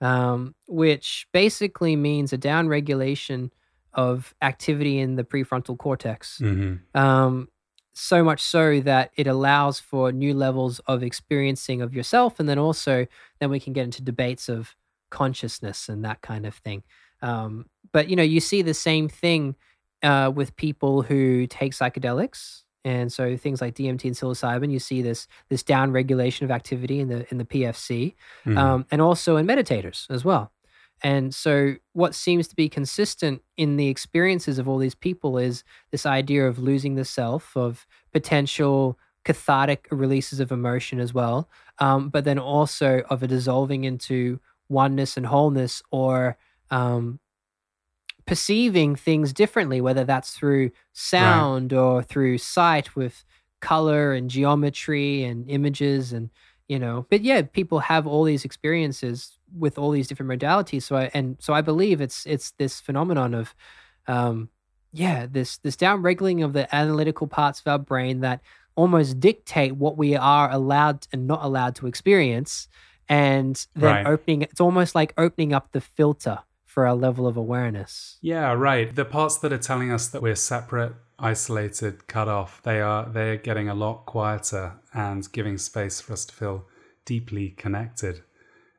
S1: um, which basically means a downregulation of activity in the prefrontal cortex mm-hmm. um, so much so that it allows for new levels of experiencing of yourself and then also then we can get into debates of consciousness and that kind of thing. Um, but you know, you see the same thing uh, with people who take psychedelics. And so things like DMT and psilocybin, you see this this down regulation of activity in the in the PFC, mm-hmm. um, and also in meditators as well. And so, what seems to be consistent in the experiences of all these people is this idea of losing the self, of potential cathartic releases of emotion as well, um, but then also of a dissolving into oneness and wholeness or um, perceiving things differently, whether that's through sound right. or through sight with color and geometry and images and you know but yeah people have all these experiences with all these different modalities so I, and so i believe it's it's this phenomenon of um yeah this this down regulating of the analytical parts of our brain that almost dictate what we are allowed and not allowed to experience and then right. opening it's almost like opening up the filter for our level of awareness.
S2: Yeah right. The parts that are telling us that we're separate isolated cut off they are they're getting a lot quieter and giving space for us to feel deeply connected.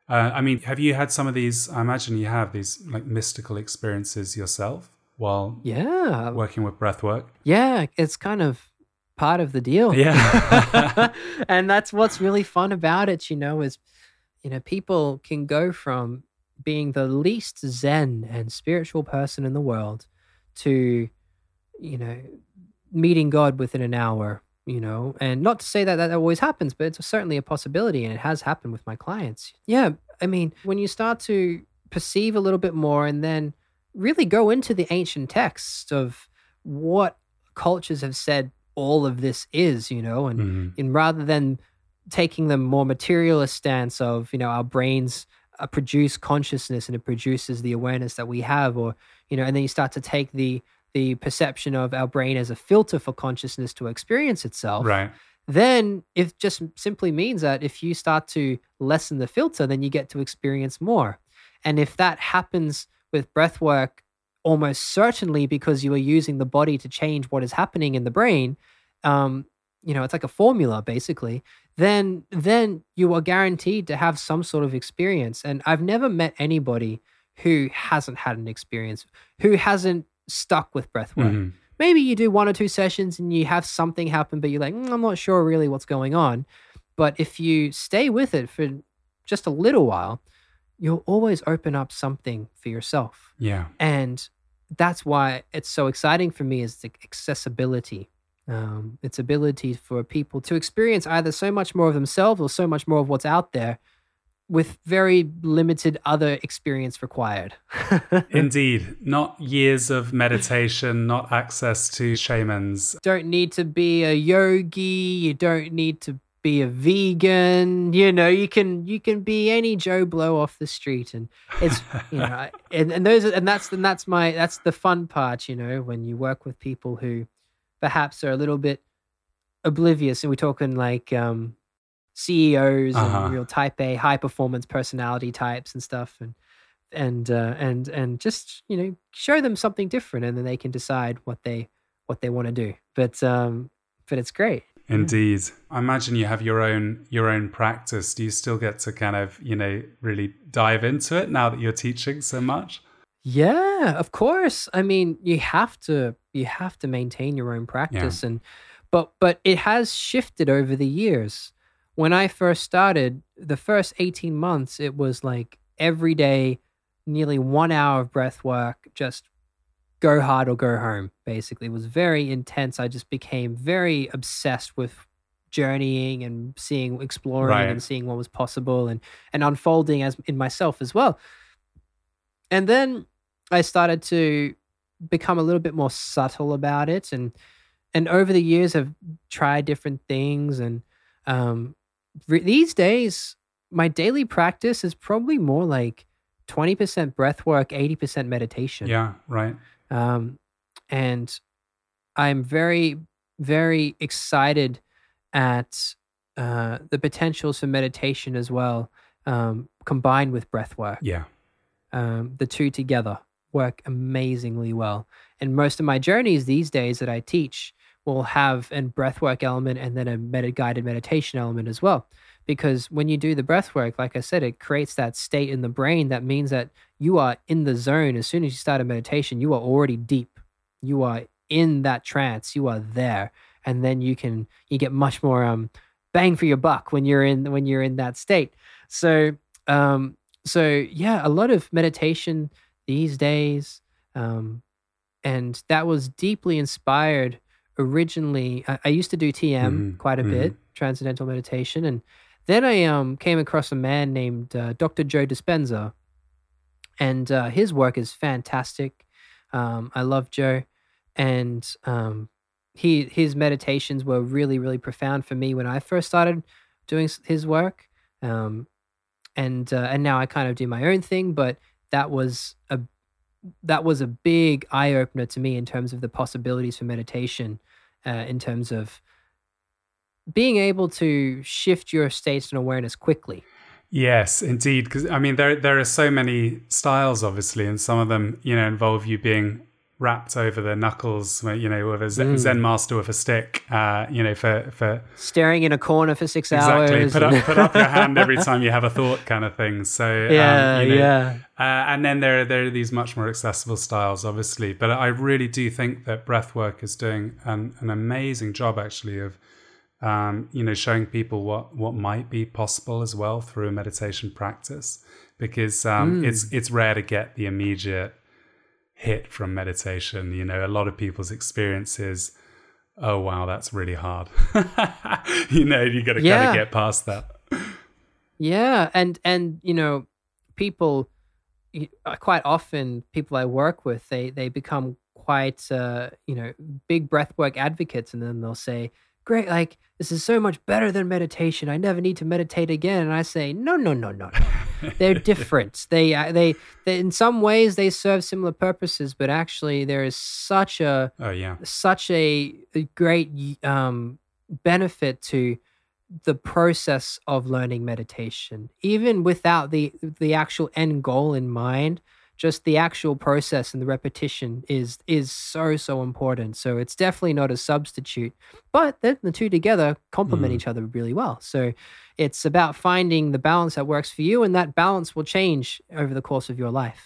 S2: Uh, i mean have you had some of these i imagine you have these like mystical experiences yourself while
S1: yeah.
S2: working with breath work?
S1: Yeah it's kind of part of the deal.
S2: Yeah.
S1: And that's what's really fun about it you know is you know people can go from being the least zen and spiritual person in the world to you know, meeting God within an hour, you know, and not to say that that always happens, but it's certainly a possibility and it has happened with my clients. Yeah. I mean, when you start to perceive a little bit more and then really go into the ancient texts of what cultures have said all of this is, you know, and, mm-hmm. and rather than taking the more materialist stance of, you know, our brains uh, produce consciousness and it produces the awareness that we have, or, you know, and then you start to take the the perception of our brain as a filter for consciousness to experience itself,
S2: right.
S1: then it just simply means that if you start to lessen the filter, then you get to experience more. And if that happens with breath work, almost certainly because you are using the body to change what is happening in the brain, um, you know, it's like a formula basically, then then you are guaranteed to have some sort of experience. And I've never met anybody who hasn't had an experience, who hasn't stuck with breath work. Mm-hmm. Maybe you do one or two sessions and you have something happen, but you're like, mm, I'm not sure really what's going on. But if you stay with it for just a little while, you'll always open up something for yourself.
S2: Yeah.
S1: And that's why it's so exciting for me is the accessibility. Um, its ability for people to experience either so much more of themselves or so much more of what's out there with very limited other experience required.
S2: Indeed. Not years of meditation, not access to shamans.
S1: Don't need to be a yogi, you don't need to be a vegan, you know, you can you can be any Joe blow off the street and it's you know and, and those and that's and that's my that's the fun part, you know, when you work with people who perhaps are a little bit oblivious and we're talking like um CEOs uh-huh. and real type A high performance personality types and stuff and and uh, and and just you know show them something different and then they can decide what they what they want to do. But um but it's great.
S2: Indeed. I imagine you have your own your own practice. Do you still get to kind of you know really dive into it now that you're teaching so much?
S1: Yeah of course. I mean you have to you have to maintain your own practice yeah. and but but it has shifted over the years when I first started, the first 18 months, it was like every day, nearly one hour of breath work, just go hard or go home, basically. It was very intense. I just became very obsessed with journeying and seeing, exploring right. and seeing what was possible and, and unfolding as in myself as well. And then I started to become a little bit more subtle about it and and over the years I've tried different things and um these days, my daily practice is probably more like 20% breath work, 80% meditation.
S2: Yeah, right.
S1: Um, and I'm very, very excited at uh, the potentials for meditation as well, um, combined with breath work.
S2: Yeah.
S1: Um, the two together work amazingly well. And most of my journeys these days that I teach will have a breathwork element and then a med- guided meditation element as well. Because when you do the breath work, like I said, it creates that state in the brain that means that you are in the zone. As soon as you start a meditation, you are already deep. You are in that trance. You are there. and then you can you get much more um bang for your buck when you're in when you're in that state so um so yeah a lot of meditation these days um and that was deeply inspired originally I, I used to do tm
S2: Mhm,
S1: quite a
S2: mhm.
S1: bit transcendental meditation and then i um came across a man named uh, dr joe dispenza and uh, his work is fantastic um, i love joe and um, he his meditations were really really profound for me when i first started doing his work um, and uh, and now i kind of do my own thing but that was a that was a big eye opener to me in terms of the possibilities for meditation uh, in terms of being able to shift your states and awareness quickly
S2: Yes, indeed. Because I mean, there there are so many styles, obviously, and some of them, you know, involve you being wrapped over the knuckles, you know, with a Zen,
S1: Mm.
S2: Zen master with a stick, uh, you know, for for
S1: staring in a corner for six
S2: exactly
S1: hours
S2: put up put up your hand every time you have a thought, kind of thing. So
S1: yeah
S2: um, you know,
S1: yeah
S2: Uh, and then there are, there are these much more accessible styles, obviously. But I really do think that breathwork is doing an, an amazing job, actually, of um, you know showing people what what might be possible as well through a meditation practice, because um,
S1: Mm.
S2: it's it's rare to get the immediate hit from meditation. You know, a lot of people's experiences. oh wow, that's really hard. you know, you got to kind of get past that.
S1: Yeah, and and you know, people uh, quite often people I work with they they become quite uh, you know big breathwork advocates, and then they'll say, "Great, like this is so much better than meditation. I never need to meditate again." And I say, "No, no, no, no, no. They're different. they, uh, they they in some ways they serve similar purposes, but actually there is such a
S2: Oh yeah.
S1: such a a great um, benefit to the process of learning meditation, even without the the actual end goal in mind. Just the actual process and the repetition is is so so important. So it's definitely not a substitute, but the, the two together complement
S2: Mm.
S1: each other really well. So it's about finding the balance that works for you, and that balance will change over the course of your life.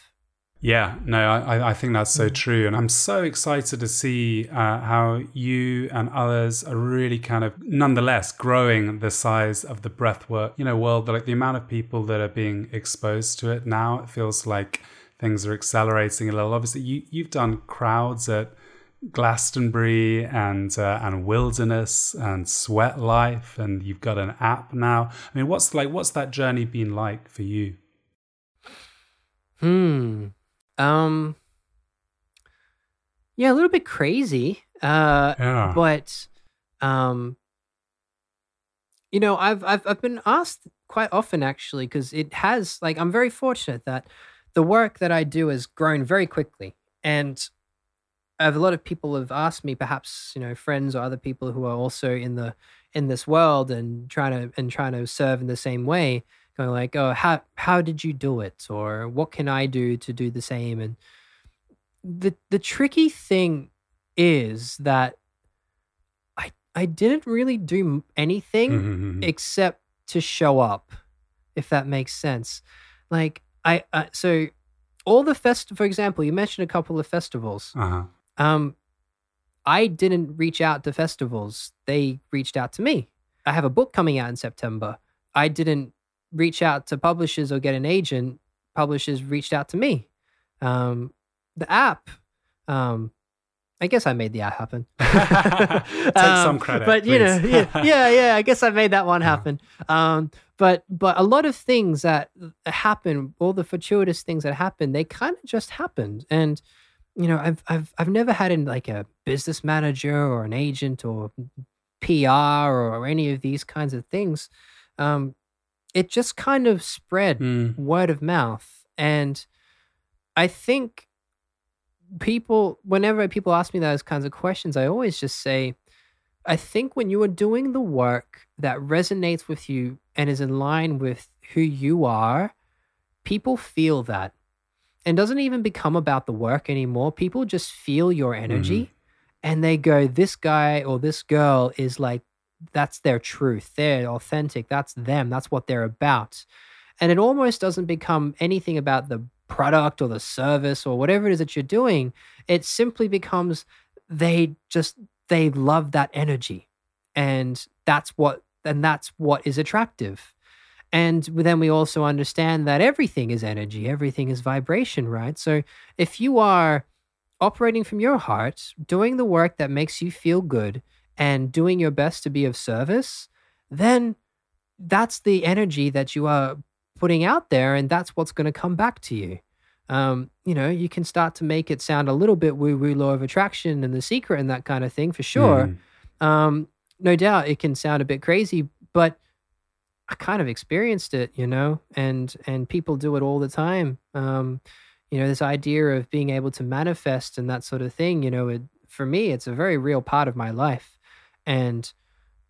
S2: Yeah, no, I, I think that's so true. And I'm so excited to see uh, how you and others are really kind of nonetheless growing the size of the breathwork, you know, world. Like the amount of people that are being exposed to it now, it feels like things are accelerating a little. Obviously, you, you've done crowds at Glastonbury and uh, and Wilderness and Sweat Life, and you've got an app now. I mean, what's like what's that journey been like for you?
S1: Hmm. Um. Yeah, a little bit crazy. Uh,
S2: Yeah.
S1: but um, you know, I've I've I've been asked quite often actually because it has like I'm very fortunate that the work that I do has grown very quickly, and a lot of people have asked me, perhaps you know, friends or other people who are also in the in this world and trying to and trying to serve in the same way, going like, oh, how how did you do it, or what can I do to do the same? And the the tricky thing is that I I didn't really do anything
S2: Mhm.
S1: except to show up, if that makes sense. Like I, I so all the fest, for example, you mentioned a couple of festivals.
S2: uh-huh.
S1: Um, I didn't reach out to festivals; they reached out to me. I have a book coming out in September. I didn't reach out to publishers or get an agent. Publishers reached out to me. Um, the app, um, I guess I made the app happen.
S2: Take some credit,
S1: but you know, yeah, yeah, yeah. I guess I made that one
S2: Yeah.
S1: happen. Um, but but a lot of things that happen, all the fortuitous things that happen, they kind of just happened. And you know, I've I've I've never had in like a business manager or an agent or PR or any of these kinds of things. Um, it just kind of spread
S2: Mm.
S1: word of mouth. And I think people, whenever people ask me those kinds of questions, I always just say, I think when you are doing the work that resonates with you and is in line with who you are, people feel that. And doesn't even become about the work anymore. People just feel your energy mm-hmm. and they go, this guy or this girl is like, that's their truth. They're authentic. That's them. That's what they're about. And it almost doesn't become anything about the product or the service or whatever it is that you're doing. It simply becomes they just they love that energy. And that's what and that's what is attractive. And then we also understand that everything is energy, everything is vibration, right? So if you are operating from your heart, doing the work that makes you feel good, and doing your best to be of service, then that's the energy that you are putting out there, and that's what's going to come back to you. Um, you know, you can start to make it sound a little bit woo woo law of attraction and the secret and that kind of thing for sure. Mm. Um, no doubt it can sound a bit crazy, but I kind of experienced it, you know, and and people do it all the time. Um, you know, this idea of being able to manifest and that sort of thing, you know, it, for me, it's a very real part of my life, and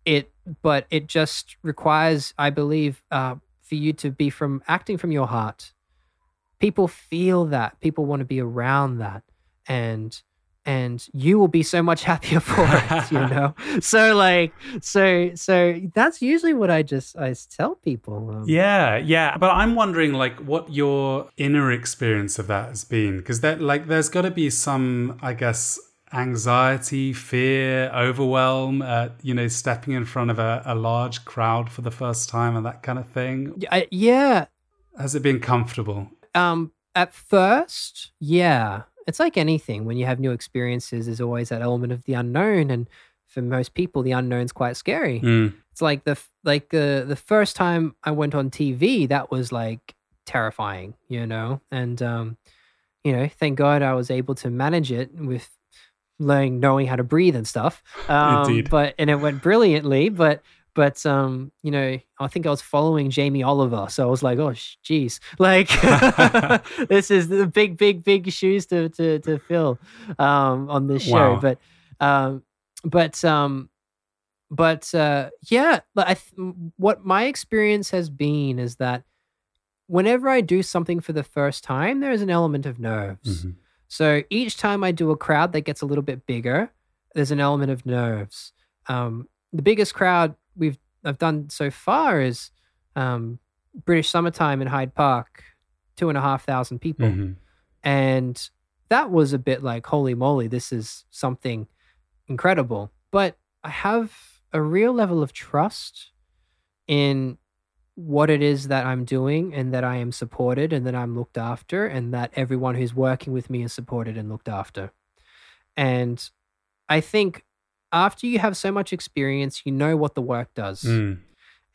S1: it, but it just requires, I believe, uh, for you to be from acting from your heart. People feel that. People want to be around that, and and you will be so much happier for it you know so like so so that's usually what i just i tell people
S2: um, yeah yeah but i'm wondering like what your inner experience of that has been because that like there's got to be some i guess anxiety fear overwhelm at you know stepping in front of a, a large crowd for the first time and that kind of thing.
S1: Yeah
S2: has it been comfortable?
S1: Um at first yeah. It's like anything. When you have new experiences there's always that element of the unknown. And for most people the unknown's quite scary.
S2: Mm.
S1: it's like the like the the first time i went on tv that was like terrifying you know? And um you know thank god i was able to manage it with learning knowing how to breathe and stuff um Indeed. but and it went brilliantly but but um, you know, I think I was following Jamie Oliver, so I was like, oh, jeez, like this is the big, big, big shoes to to to fill um, on this show. Wow. But um, but um, but uh, yeah, I th- what my experience has been is that whenever I do something for the first time, there is an element of nerves. Mm-hmm. So each time I do a crowd that gets a little bit bigger, there's an element of nerves. Um, the biggest crowd we've I've done so far is um, British Summertime in Hyde Park, two and a half thousand people, mm-hmm. and that was a bit like holy moly, this is something incredible. But I have a real level of trust in what it is that I'm doing and that I am supported and that I'm looked after and that everyone who's working with me is supported and looked after. And I think after you have so much experience, you know what the work does.
S2: Mm.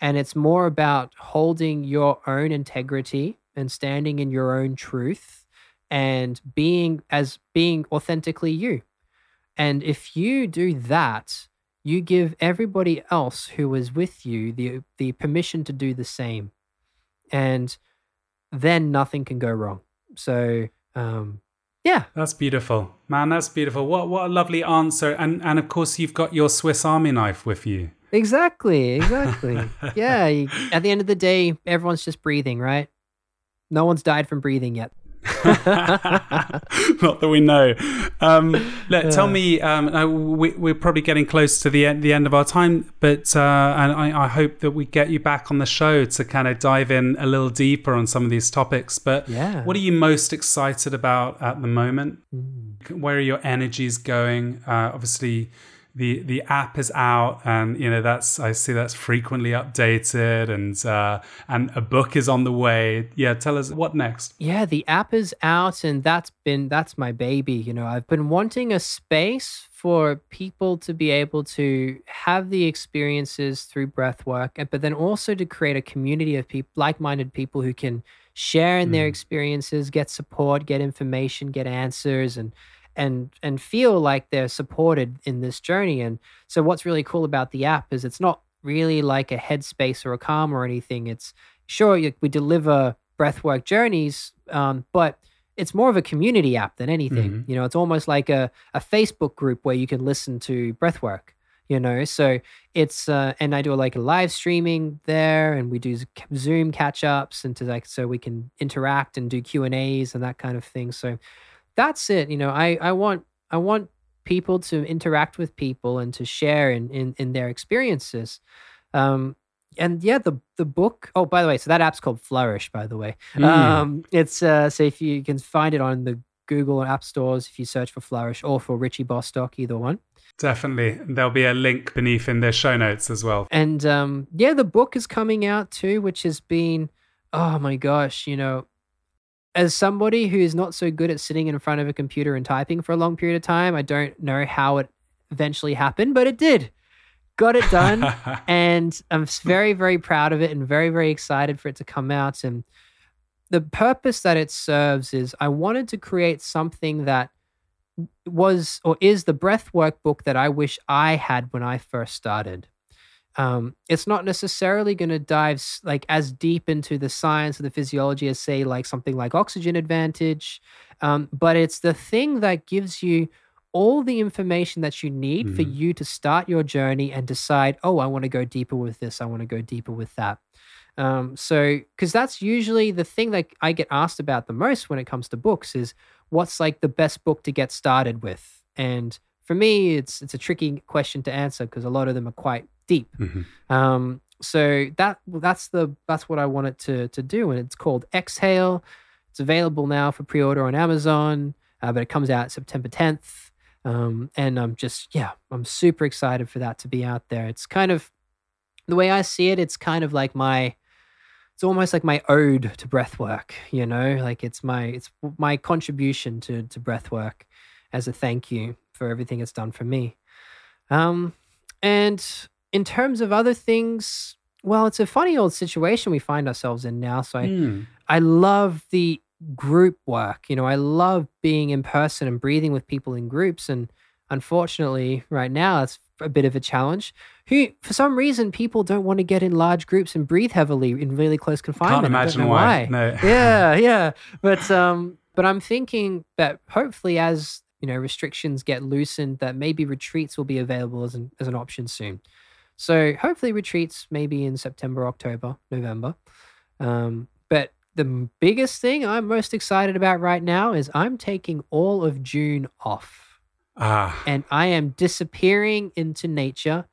S1: And it's more about holding your own integrity and standing in your own truth and being as being authentically you. And if you do that, you give everybody else who is with you the the permission to do the same. And then nothing can go wrong. So um, yeah.
S2: That's beautiful. Man, that's beautiful. What what a lovely answer. And and of course you've got your Swiss Army knife with you.
S1: Exactly, exactly. yeah, you, at the end of the day, everyone's just breathing, right? No one's died from breathing yet.
S2: Not that we know. Um, let, yeah. Tell me, um, we, are probably getting close to the end, the end of our time, but uh, and I, I, hope that we get you back on the show to kind of dive in a little deeper on some of these topics. But
S1: yeah.
S2: what are you most excited about at the moment?
S1: Mm.
S2: Where are your energies going? Uh, obviously, the the app is out and you know that's i see that's frequently updated and uh and a book is on the way. Yeah tell us what next?
S1: Yeah the app is out and that's been that's my baby you know. I've been wanting a space for people to be able to have the experiences through breath work but then also to create a community of people like-minded people who can share in mm. their experiences get support get information get answers and and and feel like they're supported in this journey. And so what's really cool about the app is it's not really like a headspace or a calm or anything. It's sure we deliver breathwork journeys, um, but it's more of a community app than anything. Mm-hmm. You know, it's almost like a, a Facebook group where you can listen to breathwork. You know, so it's uh, and I do like a live streaming there, and we do Zoom catch ups, and to like so we can interact and do Q and A's and that kind of thing. So that's it. You know, I I want I want people to interact with people and to share in in, in their experiences. Um, and yeah, the the book. Oh, by the way, so that app's called Flourish. By the way, mm. um, it's uh, so if you can find it on the Google or App Stores if you search for Flourish or for Richie Bostock, either one.
S2: Definitely. There'll be a link beneath in the show notes as well.
S1: And um, yeah, the book is coming out too, which has been, oh my gosh, you know, as somebody who is not so good at sitting in front of a computer and typing for a long period of time, I don't know how it eventually happened, but it did. Got it done. and I'm very, very proud of it and very, very excited for it to come out. And the purpose that it serves is I wanted to create something that was or is the breathwork book that I wish I had when I first started. Um, it's not necessarily going to dive like as deep into the science or the physiology as say like something like oxygen advantage, um, but it's the thing that gives you all the information that you need mm-hmm. for you to start your journey and decide, oh, I want to go deeper with this, I want to go deeper with that. Um, so, because that's usually the thing that I get asked about the most when it comes to books is what's like the best book to get started with? And for me, it's it's a tricky question to answer because a lot of them are quite deep. Mm-hmm. Um, so that that's the that's what I wanted to to do, and it's called Exhale. It's available now for pre-order on Amazon, uh, but it comes out September 10th. Um, and I'm just yeah, I'm super excited for that to be out there. It's kind of the way I see it. It's kind of like my it's almost like my ode to breath work you know like it's my it's my contribution to to breath work as a thank you for everything it's done for me um and in terms of other things well it's a funny old situation we find ourselves in now so i mm. i love the group work you know i love being in person and breathing with people in groups and unfortunately right now it's a bit of a challenge. Who, for some reason, people don't want to get in large groups and breathe heavily in really close confinement.
S2: Can't imagine why.
S1: why. No. yeah, yeah. But um, but I'm thinking that hopefully, as you know, restrictions get loosened, that maybe retreats will be available as an as an option soon. So hopefully, retreats maybe in September, October, November. Um, but the biggest thing I'm most excited about right now is I'm taking all of June off.
S2: Ah.
S1: And I am disappearing into nature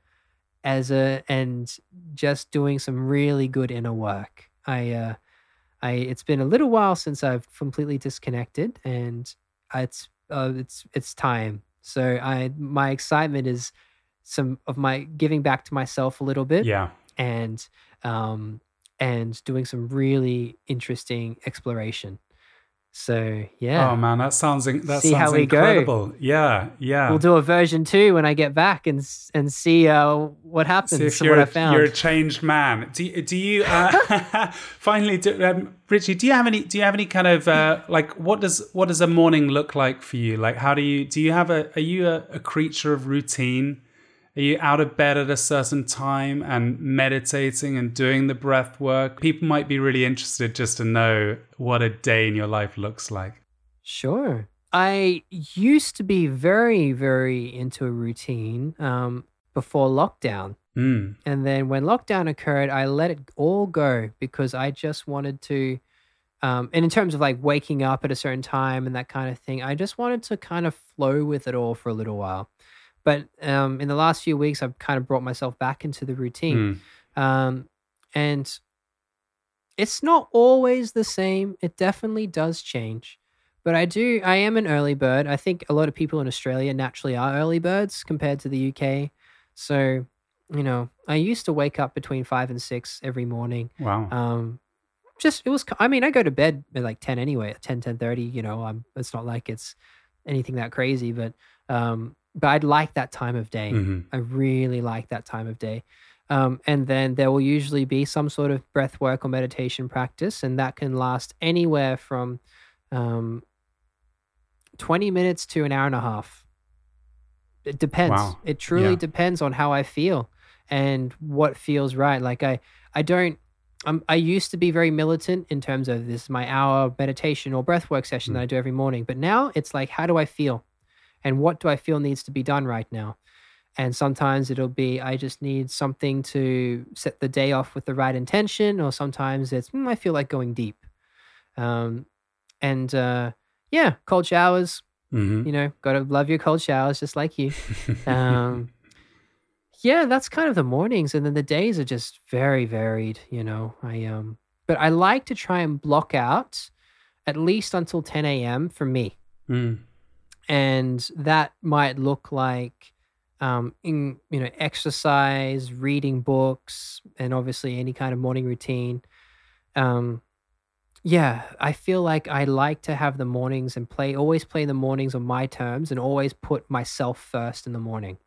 S1: as a and just doing some really good inner work. I uh I it's been a little while since I've completely disconnected and it's uh, it's it's time. So I my excitement is some of my giving back to myself a little bit.
S2: Yeah.
S1: And um and doing some really interesting exploration. So yeah.
S2: Oh man, that sounds that see sounds incredible. Go. Yeah, yeah.
S1: We'll do a version two when I get back and and see uh, what happens. See if
S2: you're,
S1: what I found.
S2: You're a changed man. Do you, do you uh, finally, do, um, Richie? Do you have any? Do you have any kind of uh, like what does what does a morning look like for you? Like how do you do you have a? Are you a, a creature of routine? Are you out of bed at a certain time and meditating and doing the breath work? People might be really interested just to know what a day in your life looks like.
S1: Sure. I used to be very, very into a routine um, before lockdown.
S2: Mm.
S1: And then when lockdown occurred, I let it all go because I just wanted to. Um, and in terms of like waking up at a certain time and that kind of thing, I just wanted to kind of flow with it all for a little while. But um, in the last few weeks, I've kind of brought myself back into the routine. Mm. Um, and it's not always the same. It definitely does change. But I do, I am an early bird. I think a lot of people in Australia naturally are early birds compared to the UK. So, you know, I used to wake up between five and six every morning.
S2: Wow.
S1: Um, just, it was, I mean, I go to bed at like 10 anyway, 10, 10 30, you know, I'm, it's not like it's anything that crazy, but, um, but I'd like that time of day.
S2: Mm-hmm.
S1: I really like that time of day. Um, and then there will usually be some sort of breath work or meditation practice, and that can last anywhere from um, 20 minutes to an hour and a half. It depends.
S2: Wow.
S1: It truly
S2: yeah.
S1: depends on how I feel and what feels right. Like I, I don't. I'm, I used to be very militant in terms of this my hour meditation or breath work session mm. that I do every morning, but now it's like, how do I feel? And what do I feel needs to be done right now? And sometimes it'll be, I just need something to set the day off with the right intention, or sometimes it's, mm, I feel like going deep. Um, and uh, yeah, cold showers,
S2: mm-hmm.
S1: you know, got to love your cold showers just like you. um, yeah, that's kind of the mornings. And then the days are just very varied, you know. I, um, but I like to try and block out at least until 10 a.m. for me
S2: Mm.
S1: And that might look like um, in you know exercise, reading books, and obviously any kind of morning routine. Um, yeah, I feel like I like to have the mornings and play always play the mornings on my terms and always put myself first in the morning.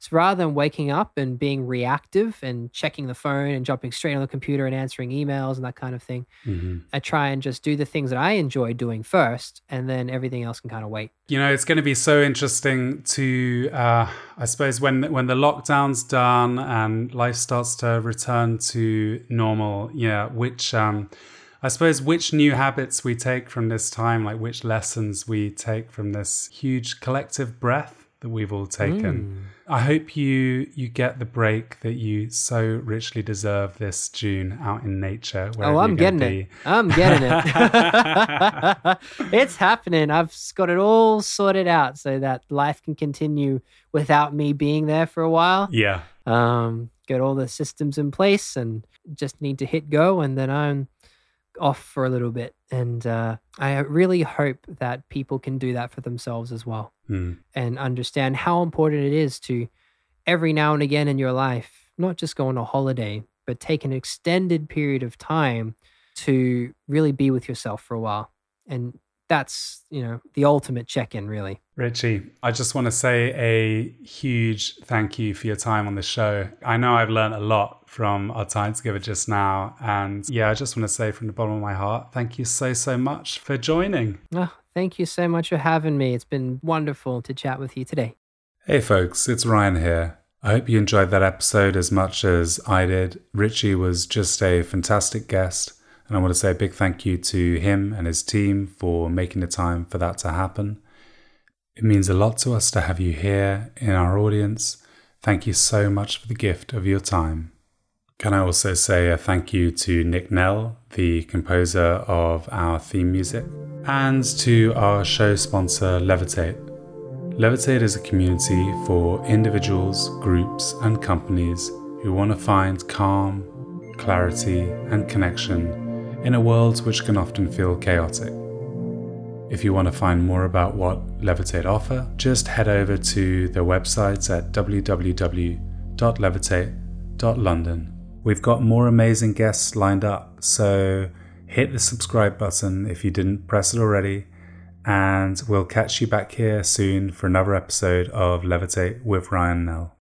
S1: So rather than waking up and being reactive and checking the phone and jumping straight on the computer and answering emails and that kind of thing,
S2: Mm-hmm.
S1: I try and just do the things that I enjoy doing first, and then everything else can kind of wait.
S2: You know, it's going to be so interesting to, uh, I suppose, when when the lockdown's done and life starts to return to normal. Yeah, which um, I suppose which new habits we take from this time, like which lessons we take from this huge collective breath that we've all taken. I hope you you get the break that you so richly deserve this June out in nature.
S1: Oh, I'm getting it.
S2: be.
S1: I'm getting it. it's happening. I've got it all sorted out so that life can continue without me being there for a while.
S2: Yeah.
S1: Um, get all the systems in place and just need to hit go, and then I'm off for a little bit. And uh, I really hope that people can do that for themselves as well
S2: Mm.
S1: and understand how important it is to every now and again in your life, not just go on a holiday, but take an extended period of time to really be with yourself for a while. And that's, you know, the ultimate check in, really.
S2: Richie, I just want to say a huge thank you for your time on the show. I know I've learned a lot from our time together just now. And yeah, I just want to say from the bottom of my heart, thank you so, so much for joining.
S1: Oh, thank you so much for having me. It's been wonderful to chat with you today.
S2: Hey, folks, it's Ryan here. I hope you enjoyed that episode as much as I did. Richie was just a fantastic guest. And I want to say a big thank you to him and his team for making the time for that to happen. It means a lot to us to have you here in our audience. Thank you so much for the gift of your time. Can I also say a thank you to Nick Nell, the composer of our theme music, and to our show sponsor, Levitate. Levitate is a community for individuals, groups, and companies who want to find calm, clarity, and connection in a world which can often feel chaotic. If you want to find more about what Levitate offer, just head over to their websites at www.levitate.london. We've got more amazing guests lined up, so hit the subscribe button if you didn't press it already, and we'll catch you back here soon for another episode of Levitate with Ryan Nell.